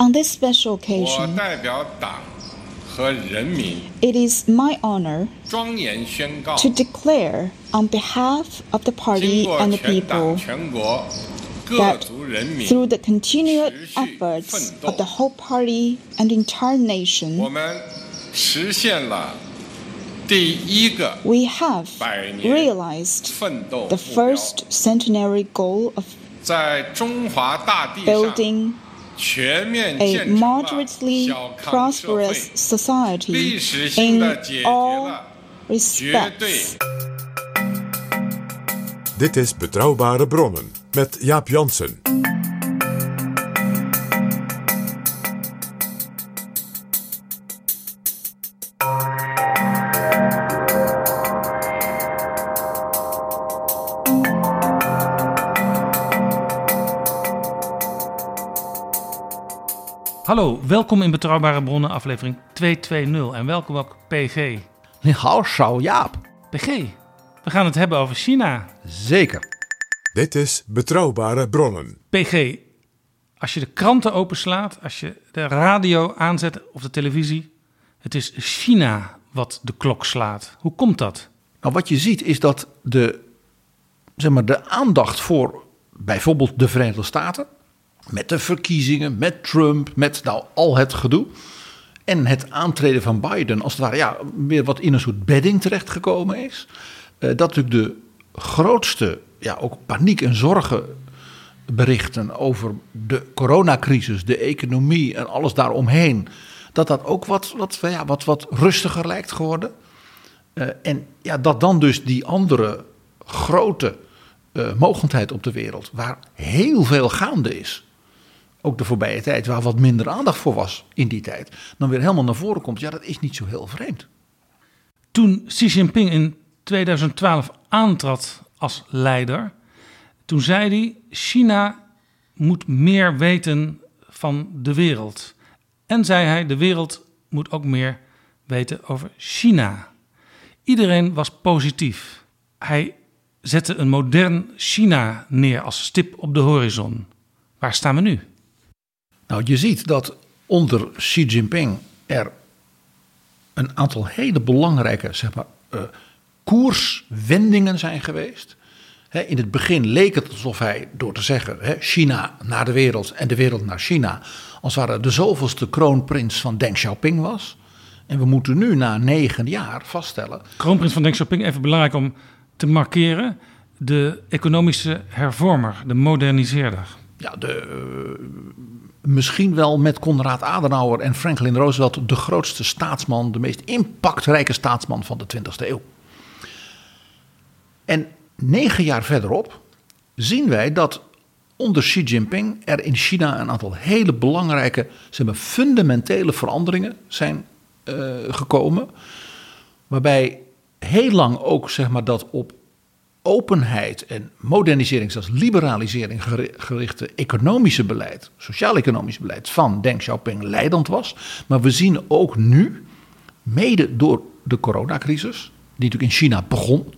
On this special occasion, it is my honor to declare on behalf of the party and the people that through the continued efforts of the whole party and entire nation, we have realized the first centenary goal of building a moderately prosperous society in all respects. Dit is Betrouwbare Bronnen met Jaap Jansen. Hallo, welkom in Betrouwbare Bronnen, aflevering 220. En welkom ook PG. Hou zou Jaap. PG, we gaan het hebben over China. Zeker. Dit is Betrouwbare Bronnen. PG, als je de kranten openslaat, als je de radio aanzet of de televisie, het is China wat de klok slaat. Hoe komt dat? Nou, wat je ziet is dat de, zeg maar, de aandacht voor bijvoorbeeld de Verenigde Staten, met de verkiezingen, met Trump, met nou, al het gedoe. En het aantreden van Biden, als het ware, ja, weer wat in een soort bedding terechtgekomen is. eh, dat natuurlijk de grootste, ja, ook paniek en zorgen berichten over de coronacrisis, de economie en alles daaromheen. Dat dat ook wat, wat, ja, wat, wat rustiger lijkt geworden. Eh, en ja, dat dan dus die andere grote eh mogendheid op de wereld, waar heel veel gaande is, ook de voorbije tijd, waar wat minder aandacht voor was in die tijd, dan weer helemaal naar voren komt. Ja, dat is niet zo heel vreemd. Toen Xi Jinping in 2012 aantrad als leider, toen zei hij: China moet meer weten van de wereld. En zei hij: de wereld moet ook meer weten over China. Iedereen was positief. Hij zette een modern China neer als stip op de horizon. Waar staan we nu? Nou, je ziet dat onder Xi Jinping er een aantal hele belangrijke zeg maar, eh, koerswendingen zijn geweest. In het begin leek het alsof hij door te zeggen China naar de wereld en de wereld naar China, als ware de zoveelste kroonprins van Deng Xiaoping was. En we moeten nu na negen jaar vaststellen Kroonprins van Deng Xiaoping, even belangrijk om te markeren. De economische hervormer, de moderniseerder. Ja, de, eh, misschien wel met Konrad Adenauer en Franklin Roosevelt de grootste staatsman, de meest impactrijke staatsman van de 20e eeuw. En negen jaar verderop zien wij dat onder Xi Jinping er in China een aantal hele belangrijke, zeg maar, fundamentele veranderingen zijn eh, gekomen. Waarbij heel lang ook zeg maar, dat op openheid en modernisering, zelfs liberalisering geri- gerichte economische beleid, sociaal-economisch beleid van Deng Xiaoping leidend was. Maar we zien ook nu, mede door de coronacrisis, die natuurlijk in China begon,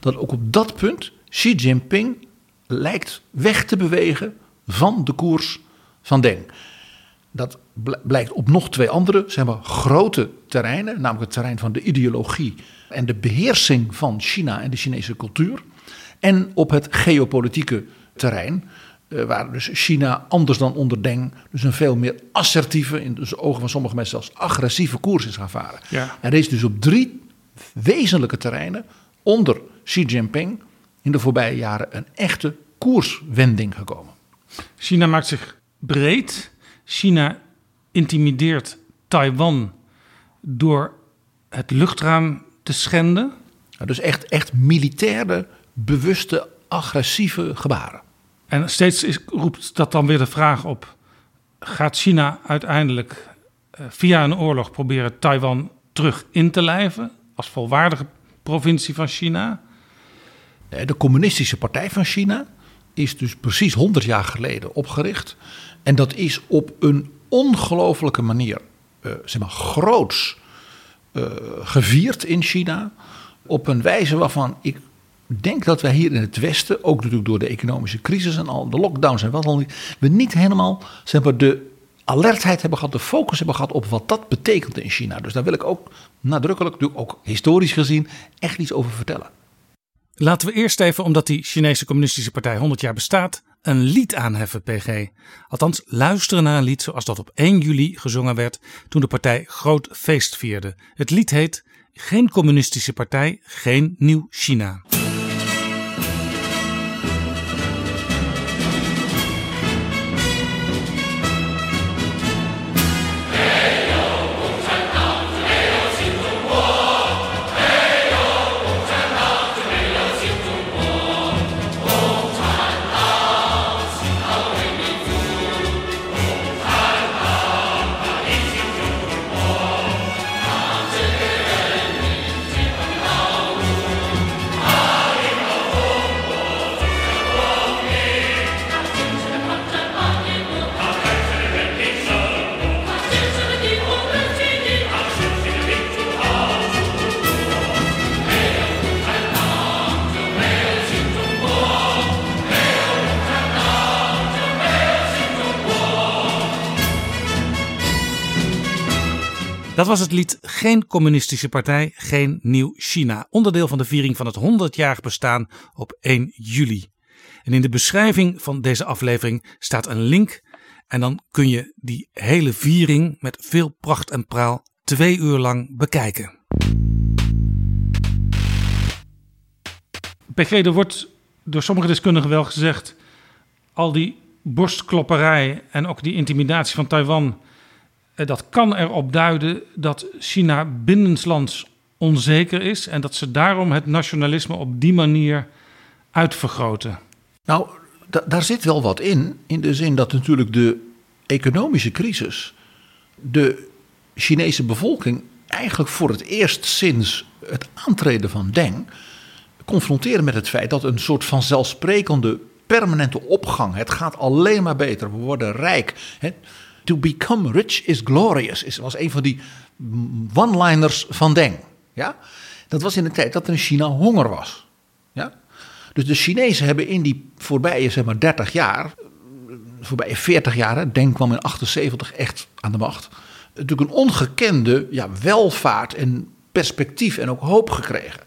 dat ook op dat punt Xi Jinping lijkt weg te bewegen van de koers van Deng. Dat bl- blijkt op nog twee andere zeg maar, grote terreinen, namelijk het terrein van de ideologie en de beheersing van China en de Chinese cultuur. En op het geopolitieke terrein, eh, waar dus China anders dan onder Deng, dus een veel meer assertieve, in de ogen van sommige mensen zelfs agressieve koers is gaan varen. Ja. Er is dus op drie wezenlijke terreinen onder Xi Jinping in de voorbije jaren een echte koerswending gekomen. China maakt zich breed. China intimideert Taiwan door het luchtruim te schenden. Nou, dus echt, echt militaire, bewuste, agressieve gebaren. En steeds is, roept dat dan weer de vraag op: gaat China uiteindelijk eh, via een oorlog proberen Taiwan terug in te lijven als volwaardige provincie van China? De Communistische Partij van China is dus precies 100 jaar geleden opgericht. En dat is op een ongelofelijke manier, eh, zeg maar, groots eh, gevierd in China. Op een wijze waarvan ik denk dat wij hier in het Westen, ook natuurlijk door de economische crisis en al de lockdowns en wat dan niet, we niet helemaal zeg maar, de alertheid hebben gehad, de focus hebben gehad op wat dat betekent in China. Dus daar wil ik ook nadrukkelijk, ook historisch gezien, echt iets over vertellen. Laten we eerst even, omdat die Chinese Communistische Partij 100 jaar bestaat, een lied aanheffen, PG. Althans, luisteren naar een lied zoals dat op 1 juli gezongen werd toen de partij groot feest vierde. Het lied heet Geen Communistische Partij, geen Nieuw China. Dat was het lied Geen Communistische Partij, Geen Nieuw China. Onderdeel van de viering van het 100-jarig bestaan op 1 juli. En in de beschrijving van deze aflevering staat een link. En dan kun je die hele viering met veel pracht en praal twee uur lang bekijken. PG, er wordt door sommige deskundigen wel gezegd. al die borstklopperij en ook die intimidatie van Taiwan dat kan erop duiden dat China binnenlands onzeker is en dat ze daarom het nationalisme op die manier uitvergroten. Nou, da daar zit wel wat in, in de zin dat natuurlijk de economische crisis de Chinese bevolking eigenlijk voor het eerst sinds het aantreden van Deng confronteren met het feit dat een soort van zelfsprekende permanente opgang, het gaat alleen maar beter, we worden rijk. Hè, To become rich is glorious. Is, was een van die one-liners van Deng. Ja? Dat was in de tijd dat er in China honger was. Ja? Dus de Chinezen hebben in die voorbije zeg maar, 30 jaar, voorbije 40 jaar, Deng kwam in 78 echt aan de macht. Natuurlijk een ongekende ja, welvaart en perspectief en ook hoop gekregen.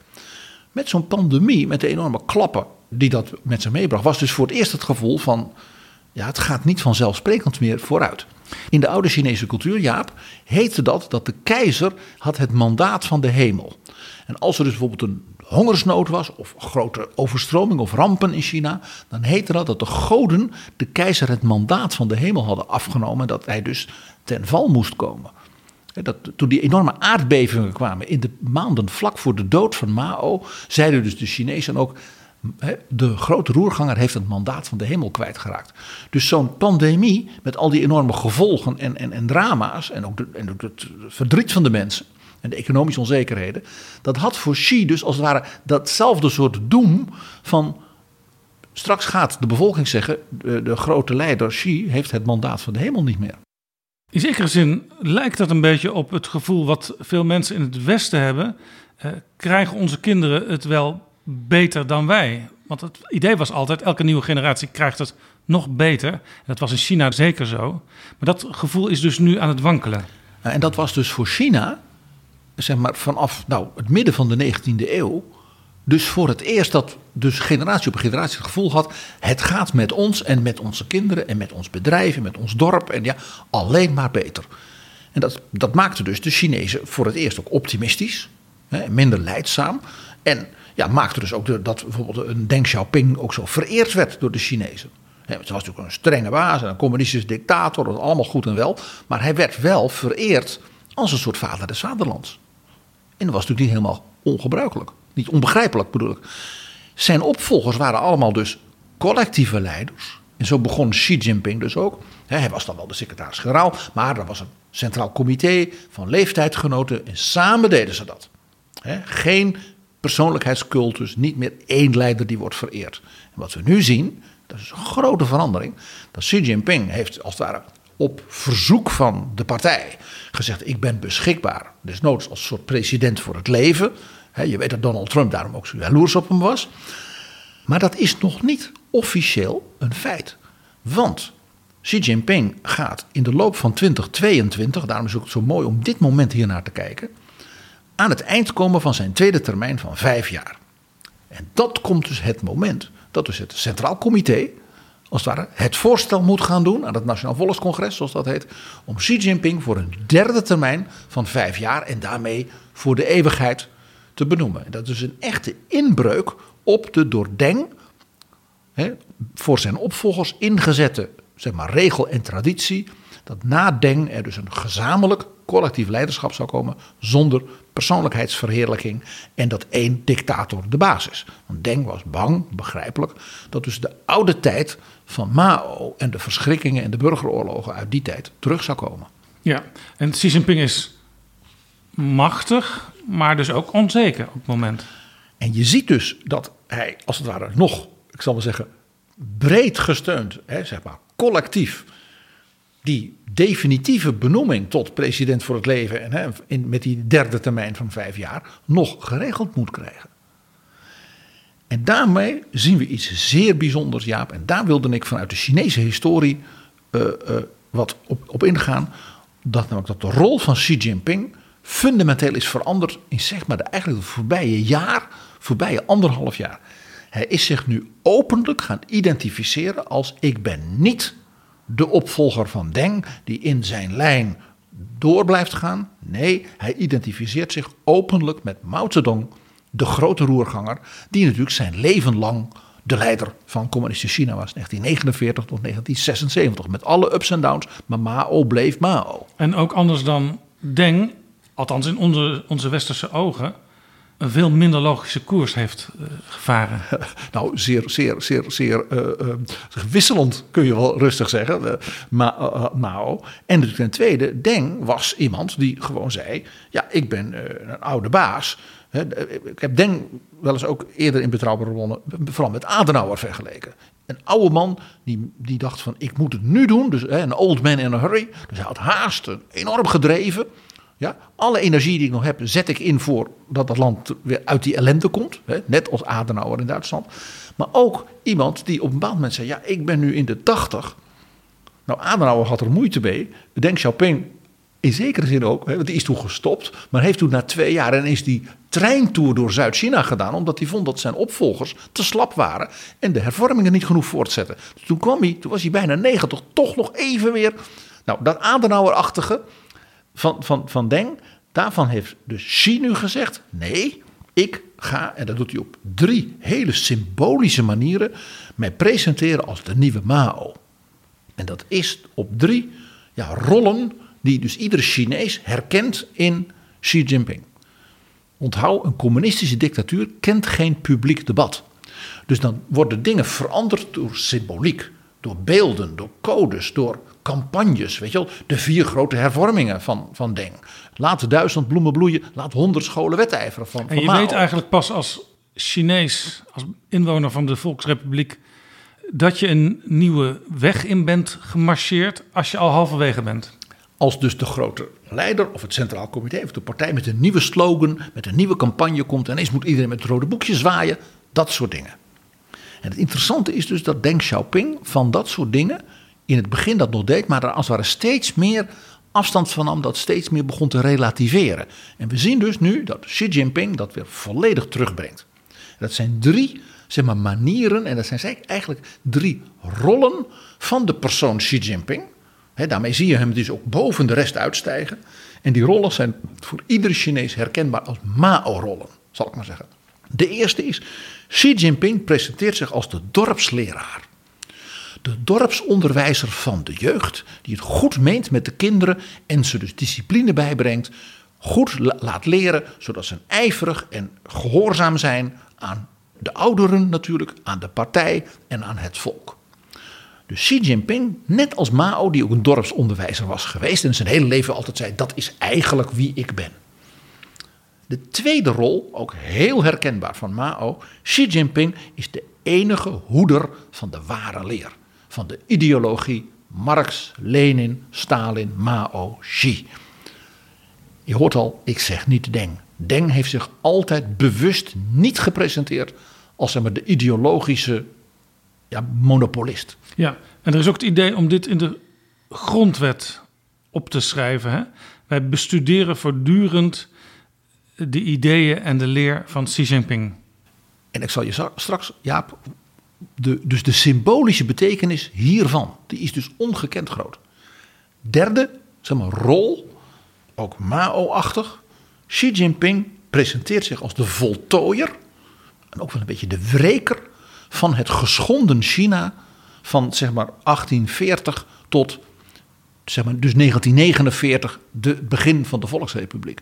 Met zo'n pandemie, met de enorme klappen die dat met zich meebracht, was dus voor het eerst het gevoel van: ja, het gaat niet vanzelfsprekend meer vooruit. In de oude Chinese cultuur, Jaap, heette dat dat de keizer had het mandaat van de hemel. En als er dus bijvoorbeeld een hongersnood was, of grote overstroming of rampen in China, dan heette dat dat de goden de keizer het mandaat van de hemel hadden afgenomen en dat hij dus ten val moest komen. Dat, toen die enorme aardbevingen kwamen in de maanden vlak voor de dood van Mao, zeiden dus de Chinezen ook: de grote roerganger heeft het mandaat van de hemel kwijtgeraakt. Dus zo'n pandemie met al die enorme gevolgen en, en, en drama's en ook, de, en ook het verdriet van de mensen en de economische onzekerheden, dat had voor Xi dus als het ware datzelfde soort doem van straks gaat de bevolking zeggen, de, de grote leider Xi heeft het mandaat van de hemel niet meer. In zekere zin lijkt dat een beetje op het gevoel wat veel mensen in het Westen hebben. Eh, krijgen onze kinderen het wel beter dan wij. Want het idee was altijd, elke nieuwe generatie krijgt het nog beter. Dat was in China zeker zo. Maar dat gevoel is dus nu aan het wankelen. En dat was dus voor China, zeg maar vanaf nou, het midden van de 19e eeuw... Dus voor het eerst dat dus generatie op generatie het gevoel had: het gaat met ons en met onze kinderen en met ons bedrijf en met ons dorp en ja, alleen maar beter. En dat, dat maakte dus de Chinezen voor het eerst ook optimistisch, hè, minder leidzaam. En ja, maakte dus ook dat bijvoorbeeld een Deng Xiaoping ook zo vereerd werd door de Chinezen. He, het was natuurlijk een strenge baas en een communistische dictator, dat allemaal goed en wel. Maar hij werd wel vereerd als een soort vader des vaderlands. En dat was natuurlijk niet helemaal ongebruikelijk. Niet onbegrijpelijk bedoel ik. Zijn opvolgers waren allemaal dus collectieve leiders. En zo begon Xi Jinping dus ook. hij was dan wel de secretaris-generaal, maar er was een centraal comité van leeftijdsgenoten en samen deden ze dat. geen persoonlijkheidscultus, niet meer één leider die wordt vereerd. En wat we nu zien, dat is een grote verandering, dat Xi Jinping heeft als het ware op verzoek van de partij gezegd: Ik ben beschikbaar, desnoods als soort president voor het leven. je weet dat Donald Trump daarom ook zo jaloers op hem was. Maar dat is nog niet officieel een feit. Want Xi Jinping gaat in de loop van 2022, daarom is het ook zo mooi om dit moment hier naar te kijken, aan het eind komen van zijn tweede termijn van vijf jaar. En dat komt dus het moment dat dus het Centraal Comité, als het ware, het voorstel moet gaan doen aan het Nationaal Volkscongres, zoals dat heet, om Xi Jinping voor een derde termijn van vijf jaar en daarmee voor de eeuwigheid te benoemen. En dat is een echte inbreuk op de door Deng hè, voor zijn opvolgers ingezette zeg maar, regel en traditie. Dat na Deng er dus een gezamenlijk collectief leiderschap zou komen zonder persoonlijkheidsverheerlijking en dat één dictator de basis. is. Want Deng was bang, begrijpelijk, dat dus de oude tijd van Mao en de verschrikkingen en de burgeroorlogen uit die tijd terug zou komen. Ja, en Xi Jinping is machtig, maar dus ook onzeker op het moment. En je ziet dus dat hij, als het ware, nog, ik zal maar zeggen, breed gesteund, hè, zeg maar, collectief, die definitieve benoeming tot president voor het leven en in, met die derde termijn van vijf jaar nog geregeld moet krijgen. En daarmee zien we iets zeer bijzonders, Jaap. En daar wilde ik vanuit de Chinese historie uh, uh, wat op, op ingaan. Dat namelijk dat de rol van Xi Jinping fundamenteel is veranderd in zeg maar de, eigenlijk het voorbije jaar, voorbije anderhalf jaar. Hij is zich nu openlijk gaan identificeren als ik ben niet de opvolger van Deng die in zijn lijn door blijft gaan. Nee, hij identificeert zich openlijk met Mao Zedong, de grote roerganger, die natuurlijk zijn leven lang de leider van communistisch China was. 1949 tot 1976, met alle ups en downs, maar Mao bleef Mao. En ook anders dan Deng, althans in onze, onze westerse ogen, een veel minder logische koers heeft uh, gevaren. Nou, zeer, zeer, zeer, zeer uh, wisselend kun je wel rustig zeggen, Ma Mao. En ten tweede, Deng was iemand die gewoon zei: Ja, ik ben een oude baas. Ik heb Deng wel eens ook eerder in betrouwbare bronnen, vooral met Adenauer vergeleken. Een oude man die, die dacht van ik moet het nu doen. Dus een old man in a hurry. Dus hij had haast, enorm gedreven. Ja, alle energie die ik nog heb, zet ik in voor dat dat land weer uit die ellende komt. Hè, net als Adenauer in Duitsland. Maar ook iemand die op een bepaald moment zei: Ja, ik ben nu in de tachtig. Nou, Adenauer had er moeite mee. Deng Xiaoping in zekere zin ook, hè, want die is toen gestopt. Maar heeft toen na twee jaar en is die treintour door Zuid-China gedaan. Omdat hij vond dat zijn opvolgers te slap waren. En de hervormingen niet genoeg voortzetten. Toen kwam hij, toen was hij bijna 90, toch nog even weer. Nou, dat Adenauer-achtige van, van, van Deng, daarvan heeft dus Xi nu gezegd: nee, ik ga, en dat doet hij op drie hele symbolische manieren, mij presenteren als de nieuwe Mao. En dat is op drie ja, rollen die dus iedere Chinees herkent in Xi Jinping. Onthoud, een communistische dictatuur kent geen publiek debat. Dus dan worden dingen veranderd door symboliek, door beelden, door codes, door campagnes. Weet je wel, de vier grote hervormingen van, van Deng. Laat duizend bloemen bloeien, laat honderd scholen wedijveren. Van, en je weet eigenlijk pas als Chinees, als inwoner van de Volksrepubliek, dat je een nieuwe weg in bent gemarcheerd als je al halverwege bent. Als dus de grote leider of het Centraal Comité of de partij met een nieuwe slogan, met een nieuwe campagne komt. En eens moet iedereen met het rode boekje zwaaien. Dat soort dingen. En het interessante is dus dat Deng Xiaoping van dat soort dingen in het begin dat nog deed, maar er als het steeds meer afstand van nam, dat steeds meer begon te relativeren. En we zien dus nu dat Xi Jinping dat weer volledig terugbrengt. Dat zijn drie zeg maar, manieren, en dat zijn eigenlijk drie rollen van de persoon Xi Jinping. daarmee zie je hem dus ook boven de rest uitstijgen. En die rollen zijn voor iedere Chinees herkenbaar als Mao-rollen, zal ik maar zeggen. De eerste is, Xi Jinping presenteert zich als de dorpsleraar de dorpsonderwijzer van de jeugd, die het goed meent met de kinderen en ze dus discipline bijbrengt, goed laat leren, zodat ze ijverig en gehoorzaam zijn aan de ouderen natuurlijk, aan de partij en aan het volk. Dus Xi Jinping, net als Mao, die ook een dorpsonderwijzer was geweest en zijn hele leven altijd zei: dat is eigenlijk wie ik ben. De tweede rol, ook heel herkenbaar van Mao, Xi Jinping is de enige hoeder van de ware leer van de ideologie Marx, Lenin, Stalin, Mao, Xi. Je hoort al, ik zeg niet Deng. Deng heeft zich altijd bewust niet gepresenteerd als zeg maar, de ideologische ja, monopolist. Ja, En er is ook het idee om dit in de grondwet op te schrijven. Hè? Wij bestuderen voortdurend de ideeën en de leer van Xi Jinping. En ik zal je straks, Jaap, de, dus de symbolische betekenis hiervan, die is dus ongekend groot. Derde, zeg maar, rol, ook Mao-achtig. Xi Jinping presenteert zich als de voltooier en ook wel een beetje de wreker van het geschonden China van zeg maar 1840 tot zeg maar, dus 1949, de het begin van de Volksrepubliek.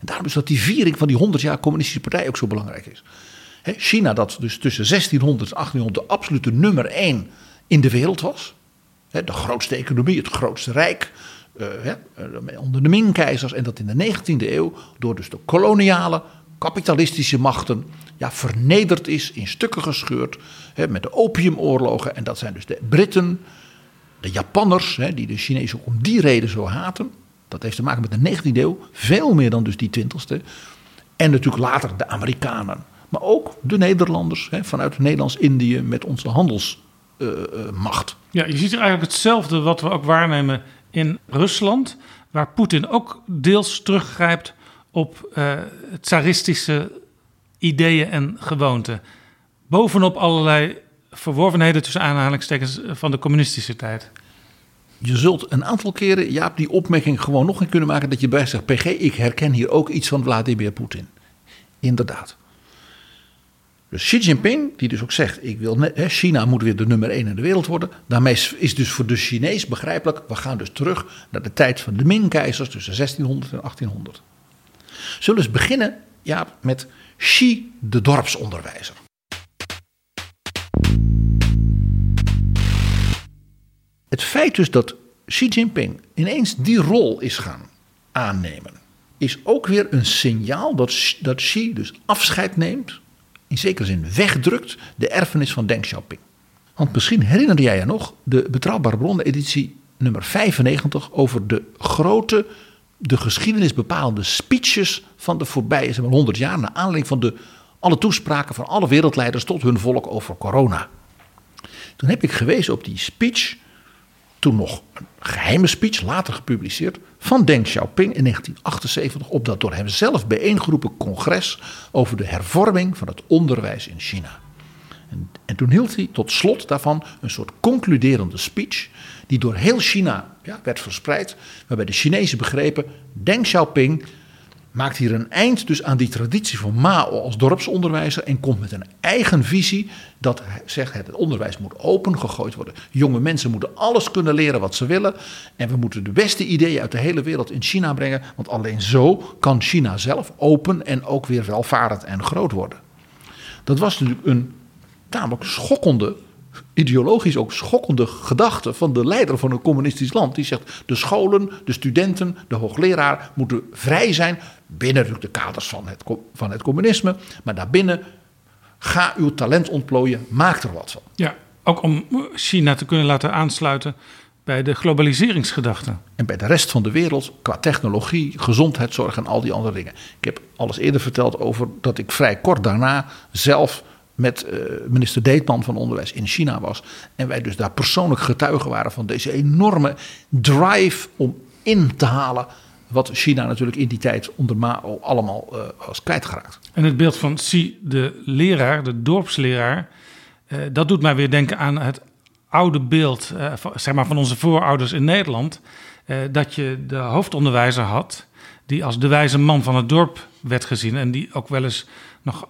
En daarom is dat die viering van die 100 jaar communistische partij ook zo belangrijk is. China, dat dus tussen 1600 en 1800 de absolute nummer 1 in de wereld was. De grootste economie, het grootste rijk. eh, eh, onder de Ming-keizers. En dat in de 19e eeuw door dus de koloniale, kapitalistische machten. Ja, vernederd is, in stukken gescheurd. Met de opiumoorlogen. En dat zijn dus de Britten, de Japanners, die de Chinezen om die reden zo haten. Dat heeft te maken met de 19e eeuw, veel meer dan dus die 20e. En natuurlijk later de Amerikanen. Maar ook de Nederlanders hè, vanuit Nederlands-Indië met onze handelsmacht. Ja, je ziet eigenlijk hetzelfde wat we ook waarnemen in Rusland, waar Poetin ook deels teruggrijpt op eh, tsaristische ideeën en gewoonten. Bovenop allerlei verworvenheden tussen aanhalingstekens van de communistische tijd. Je zult een aantal keren, Jaap, die opmerking gewoon nog een kunnen maken. Dat je bij zegt, PG, ik herken hier ook iets van Vladimir Poetin. Inderdaad. Dus Xi Jinping, die dus ook zegt, ik wil, China moet weer de nummer 1 in de wereld worden. Daarmee is- dus voor de Chinees begrijpelijk, we gaan dus terug naar de tijd van de Ming-keizers tussen 1600 en 1800. Zullen we eens beginnen, Jaap, met Xi de dorpsonderwijzer. Het feit dus dat Xi Jinping ineens die rol is gaan aannemen, is ook weer een signaal dat, dat Xi dus afscheid neemt, in zekere zin wegdrukt, de erfenis van Deng Xiaoping. Want misschien herinner jij je nog de Betrouwbare Bronnen editie nummer 95 over de grote, de geschiedenis bepalende speeches van de voorbije zeg maar, 100 jaar, naar aanleiding van de, alle toespraken van alle wereldleiders tot hun volk over corona. Toen heb ik gewezen op die speech, toen nog een geheime speech, later gepubliceerd, van Deng Xiaoping in 1978 op dat door hem zelf bijeengeroepen congres over de hervorming van het onderwijs in China. En, en toen hield hij tot slot daarvan een soort concluderende speech, die door heel China ja, werd verspreid, waarbij de Chinezen begrepen, Deng Xiaoping maakt hier een eind dus aan die traditie van Mao als dorpsonderwijzer en komt met een eigen visie dat zegt het onderwijs moet open gegooid worden. Jonge mensen moeten alles kunnen leren wat ze willen en we moeten de beste ideeën uit de hele wereld in China brengen, want alleen zo kan China zelf open en ook weer welvarend en groot worden. Dat was natuurlijk een tamelijk schokkende, ideologisch ook schokkende gedachte van de leider van een communistisch land. Die zegt: de scholen, de studenten, de hoogleraar moeten vrij zijn. Binnen de kaders van het, van het communisme. Maar daarbinnen, ga uw talent ontplooien, maak er wat van. Ja, ook om China te kunnen laten aansluiten bij de globaliseringsgedachte. En bij de rest van de wereld, qua technologie, gezondheidszorg en al die andere dingen. Ik heb alles eerder verteld over dat ik vrij kort daarna zelf met eh, minister Deetman van Onderwijs in China was. En wij dus daar persoonlijk getuigen waren van deze enorme drive om in te halen. Wat China natuurlijk in die tijd onder Mao allemaal eh, was kwijtgeraakt. En het beeld van Xi, de leraar, de dorpsleraar, eh, dat doet mij weer denken aan het oude beeld eh, van, zeg maar van onze voorouders in Nederland. dat je de hoofdonderwijzer had, die als de wijze man van het dorp werd gezien. En die ook wel eens nog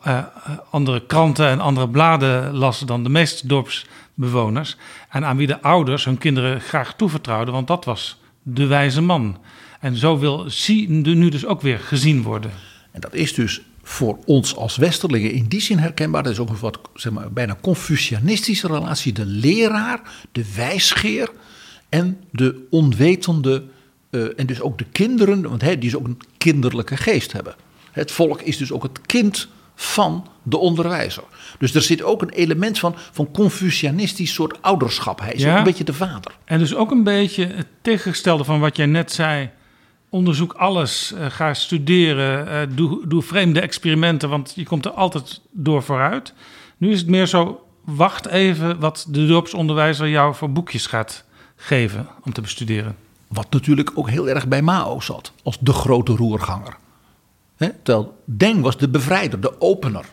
andere kranten en andere bladen las dan de meeste dorpsbewoners. En aan wie de ouders hun kinderen graag toevertrouwden, want dat was de wijze man. En zo wil Xi nu dus ook weer gezien worden. En dat is dus voor ons als Westerlingen in die zin herkenbaar. Dat is ook een wat zeg maar, bijna Confucianistische relatie. De leraar, de wijsgeer en de onwetende. eh, en dus ook de kinderen, want hij, die dus ook een kinderlijke geest hebben. Het volk is dus ook het kind van de onderwijzer. Dus er zit ook een element van, van Confucianistisch soort ouderschap. Hij is Ja. ook een beetje de vader. En dus ook een beetje het tegengestelde van wat jij net zei. Onderzoek alles, eh, ga studeren, eh, doe, doe vreemde experimenten, want je komt er altijd door vooruit. Nu is het meer zo, wacht even wat de dorpsonderwijzer jou voor boekjes gaat geven om te bestuderen. Wat natuurlijk ook heel erg bij Mao zat, als de grote roerganger. Hè, terwijl Deng was de bevrijder, de opener.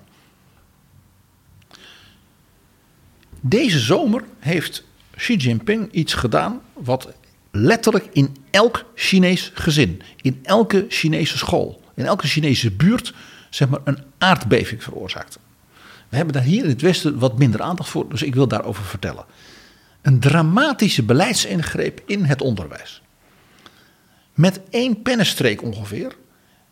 Deze zomer heeft Xi Jinping iets gedaan wat letterlijk in elk Chinees gezin, in elke Chinese school, in elke Chinese buurt, zeg maar, een aardbeving veroorzaakte. We hebben daar hier in het Westen wat minder aandacht voor, dus ik wil daarover vertellen. Een dramatische beleidsingreep in het onderwijs. Met één pennenstreek ongeveer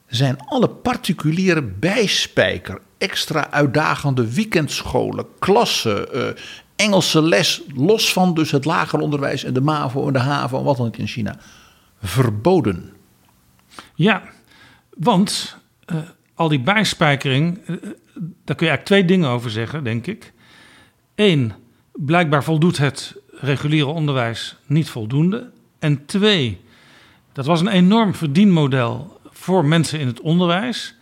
zijn alle particuliere bijspijker, extra uitdagende weekendscholen, klassen, eh, Engelse les, los van dus het lager onderwijs en de MAVO en de HAVO en wat dan ook in China, verboden. Ja, want eh, al die bijspijkering, eh, daar kun je eigenlijk twee dingen over zeggen, denk ik. Eén, blijkbaar voldoet het reguliere onderwijs niet voldoende. En twee, dat was een enorm verdienmodel voor mensen in het onderwijs.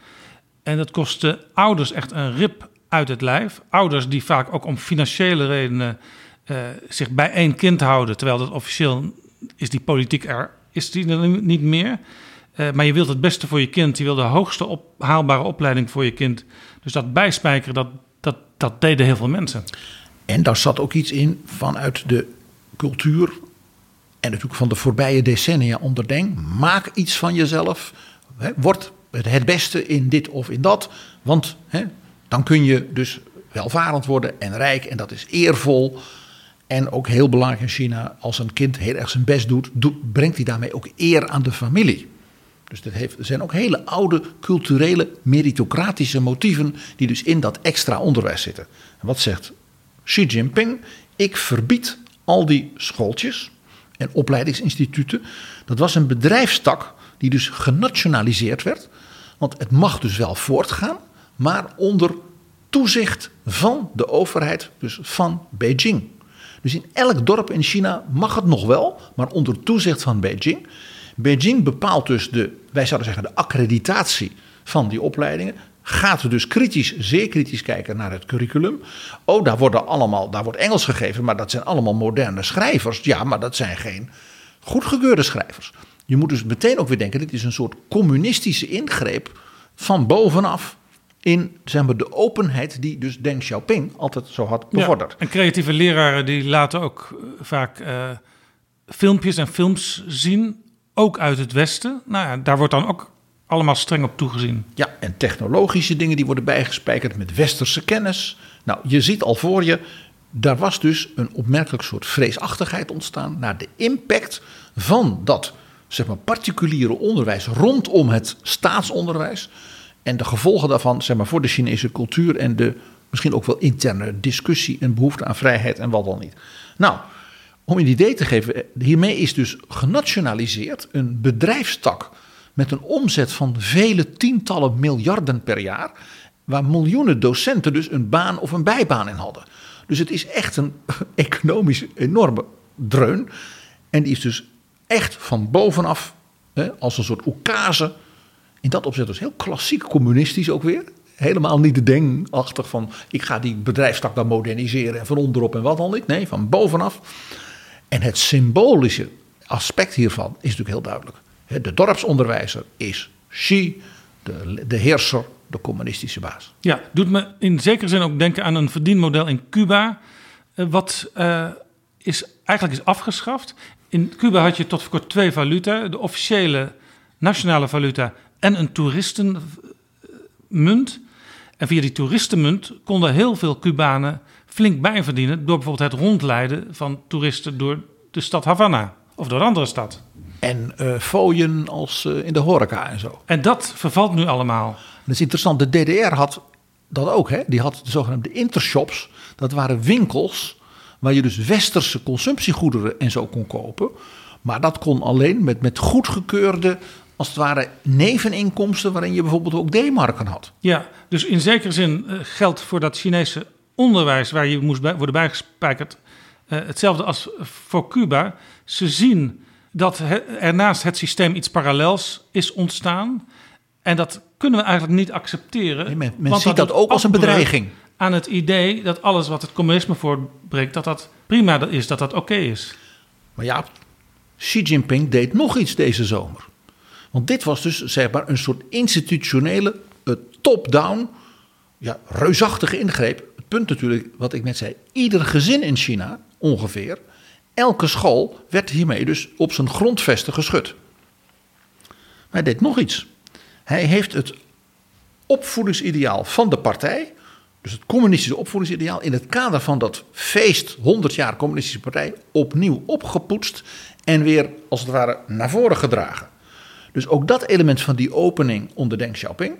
En dat kostte ouders echt een rip uit het lijf. Ouders die vaak ook om financiële redenen eh, zich bij één kind houden, terwijl dat officieel is die politiek er is die er niet meer. Eh, maar je wilt het beste voor je kind, je wil de hoogste op, haalbare opleiding voor je kind. Dus dat bijspijkeren, dat, dat, dat deden heel veel mensen. En daar zat ook iets in vanuit de cultuur en natuurlijk van de voorbije decennia onder Deng. Maak iets van jezelf. Word het beste in dit of in dat. Want hè, dan kun je dus welvarend worden en rijk. En dat is eervol. En ook heel belangrijk in China, als een kind heel erg zijn best doet, brengt hij daarmee ook eer aan de familie. Dus dat heeft, er zijn ook hele oude culturele meritocratische motieven die dus in dat extra onderwijs zitten. En wat zegt Xi Jinping? Ik verbied al die schooltjes en opleidingsinstituten. Dat was een bedrijfstak die dus genationaliseerd werd. Want het mag dus wel voortgaan, maar onder toezicht van de overheid, dus van Beijing. Dus in elk dorp in China mag het nog wel, maar onder toezicht van Beijing. Beijing bepaalt dus de, wij zouden zeggen, de accreditatie van die opleidingen. Gaat dus kritisch, zeer kritisch kijken naar het curriculum. Oh, daar, worden allemaal, daar wordt Engels gegeven, maar dat zijn allemaal moderne schrijvers. Ja, maar dat zijn geen goedgekeurde schrijvers. Je moet dus meteen ook weer denken: dit is een soort communistische ingreep van bovenaf in zeg maar, de openheid die dus Deng Xiaoping altijd zo had bevorderd. Ja, en creatieve leraren die laten ook eh, vaak uh, filmpjes en films zien, ook uit het Westen. Nou ja, daar wordt dan ook allemaal streng op toegezien. Ja, en technologische dingen die worden bijgespijkerd met westerse kennis. Nou, je ziet al voor je, daar was dus een opmerkelijk soort vreesachtigheid ontstaan naar de impact van dat zeg maar, particuliere onderwijs rondom het staatsonderwijs. En de gevolgen daarvan zeg maar, voor de Chinese cultuur en de misschien ook wel interne discussie en behoefte aan vrijheid en wat dan niet. Nou, om een idee te geven, hiermee is dus genationaliseerd een bedrijfstak met een omzet van vele tientallen miljarden per jaar, waar miljoenen docenten dus een baan of een bijbaan in hadden. Dus het is echt een economisch enorme dreun. En die is dus echt van bovenaf, hè, als een soort oekase, in dat opzicht dus heel klassiek communistisch ook weer. Helemaal niet de denkachtig van ik ga die bedrijfstak dan moderniseren en van onderop en wat dan niet. Nee, van bovenaf. En het symbolische aspect hiervan is natuurlijk heel duidelijk. De dorpsonderwijzer is Xi, de, de heerser, de communistische baas. Ja, doet me in zekere zin ook denken aan een verdienmodel in Cuba. eh, Wat uh, is, eigenlijk is afgeschaft. In Cuba had je tot voor kort twee valuta. De officiële nationale valuta en een toeristenmunt. En via die toeristenmunt konden heel veel Cubanen flink bijverdienen... door bijvoorbeeld het rondleiden van toeristen door de stad Havana. Of door een andere stad. En uh, fooien als uh, in de horeca en zo. En dat vervalt nu allemaal. Dat is interessant. De DDR had dat ook. Hè? Die had de zogenaamde intershops. Dat waren winkels waar je dus westerse consumptiegoederen en zo kon kopen. Maar dat kon alleen met, met goedgekeurde, als het ware, neveninkomsten... waarin je bijvoorbeeld ook D-marken had. Ja, dus in zekere zin uh, geldt voor dat Chinese onderwijs... waar je moest bij, worden bijgespijkerd... hetzelfde als voor Cuba. Ze zien dat er naast het systeem iets parallels is ontstaan. En dat kunnen we eigenlijk niet accepteren. Nee, men men ziet dat, dat ook als een bedreiging. aan het idee dat alles wat het communisme voortbrengt, dat dat prima is, dat dat oké is. Maar ja, Xi Jinping deed nog iets deze zomer. Want dit was dus zeg maar een soort institutionele eh, top-down, ja, reusachtige ingreep. Het punt natuurlijk, wat ik net zei, ieder gezin in China ongeveer, elke school werd hiermee dus op zijn grondvesten geschud. Maar hij deed nog iets. Hij heeft het opvoedingsideaal van de partij, dus het communistische opvoedingsideaal, in het kader van dat feest 100 jaar communistische partij, opnieuw opgepoetst en weer als het ware naar voren gedragen. Dus ook dat element van die opening onder Deng Xiaoping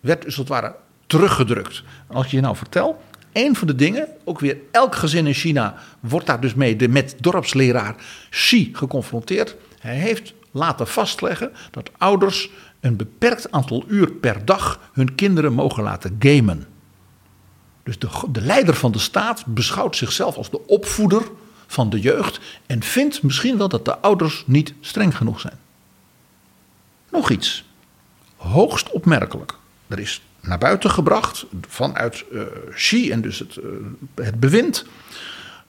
werd dus als het ware teruggedrukt. En als ik je nou vertel, een van de dingen, ook weer elk gezin in China wordt daar dus mee de, met dorpsleraar Xi geconfronteerd. Hij heeft laten vastleggen dat ouders een beperkt aantal uur per dag hun kinderen mogen laten gamen. Dus de, de leider van de staat beschouwt zichzelf als de opvoeder van de jeugd en vindt misschien wel dat de ouders niet streng genoeg zijn. Nog iets, hoogst opmerkelijk. Er is naar buiten gebracht vanuit uh, Xi en dus het, uh, het bewind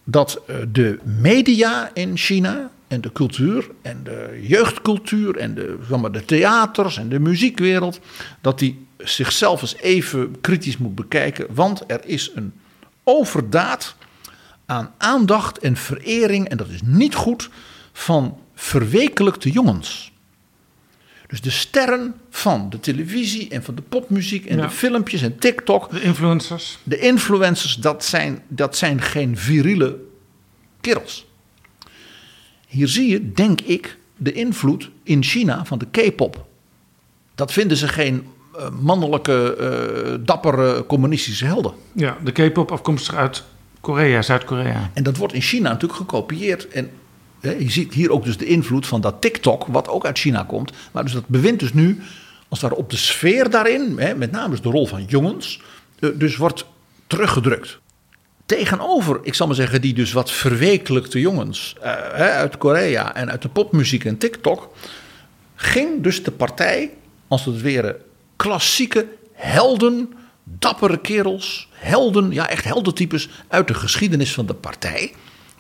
dat uh, de media in China en de cultuur en de jeugdcultuur en de, zeg maar, de theaters en de muziekwereld, dat die zichzelf eens even kritisch moet bekijken, want er is een overdaad aan aandacht en verering, en dat is niet goed, van verwekelijkte jongens. Dus de sterren van de televisie en van de popmuziek en Ja. de filmpjes en TikTok, De influencers. de influencers, dat zijn, dat zijn geen viriele kerels. Hier zie je, denk ik, de invloed in China van de K-pop. Dat vinden ze geen eh, mannelijke, eh, dappere communistische helden. Ja, de K-pop afkomstig uit Korea, Zuid-Korea. En dat wordt in China natuurlijk gekopieerd. En je ziet hier ook dus de invloed van dat TikTok, wat ook uit China komt. Maar dus dat bewint dus nu, als ware op de sfeer daarin, met name dus de rol van jongens, eh, dus wordt teruggedrukt. Tegenover, ik zal maar zeggen, die dus wat verwekelijkte jongens eh, uit Korea en uit de popmuziek en TikTok, ging dus de partij als het ware klassieke helden, dappere kerels, helden, ja echt heldentypes uit de geschiedenis van de partij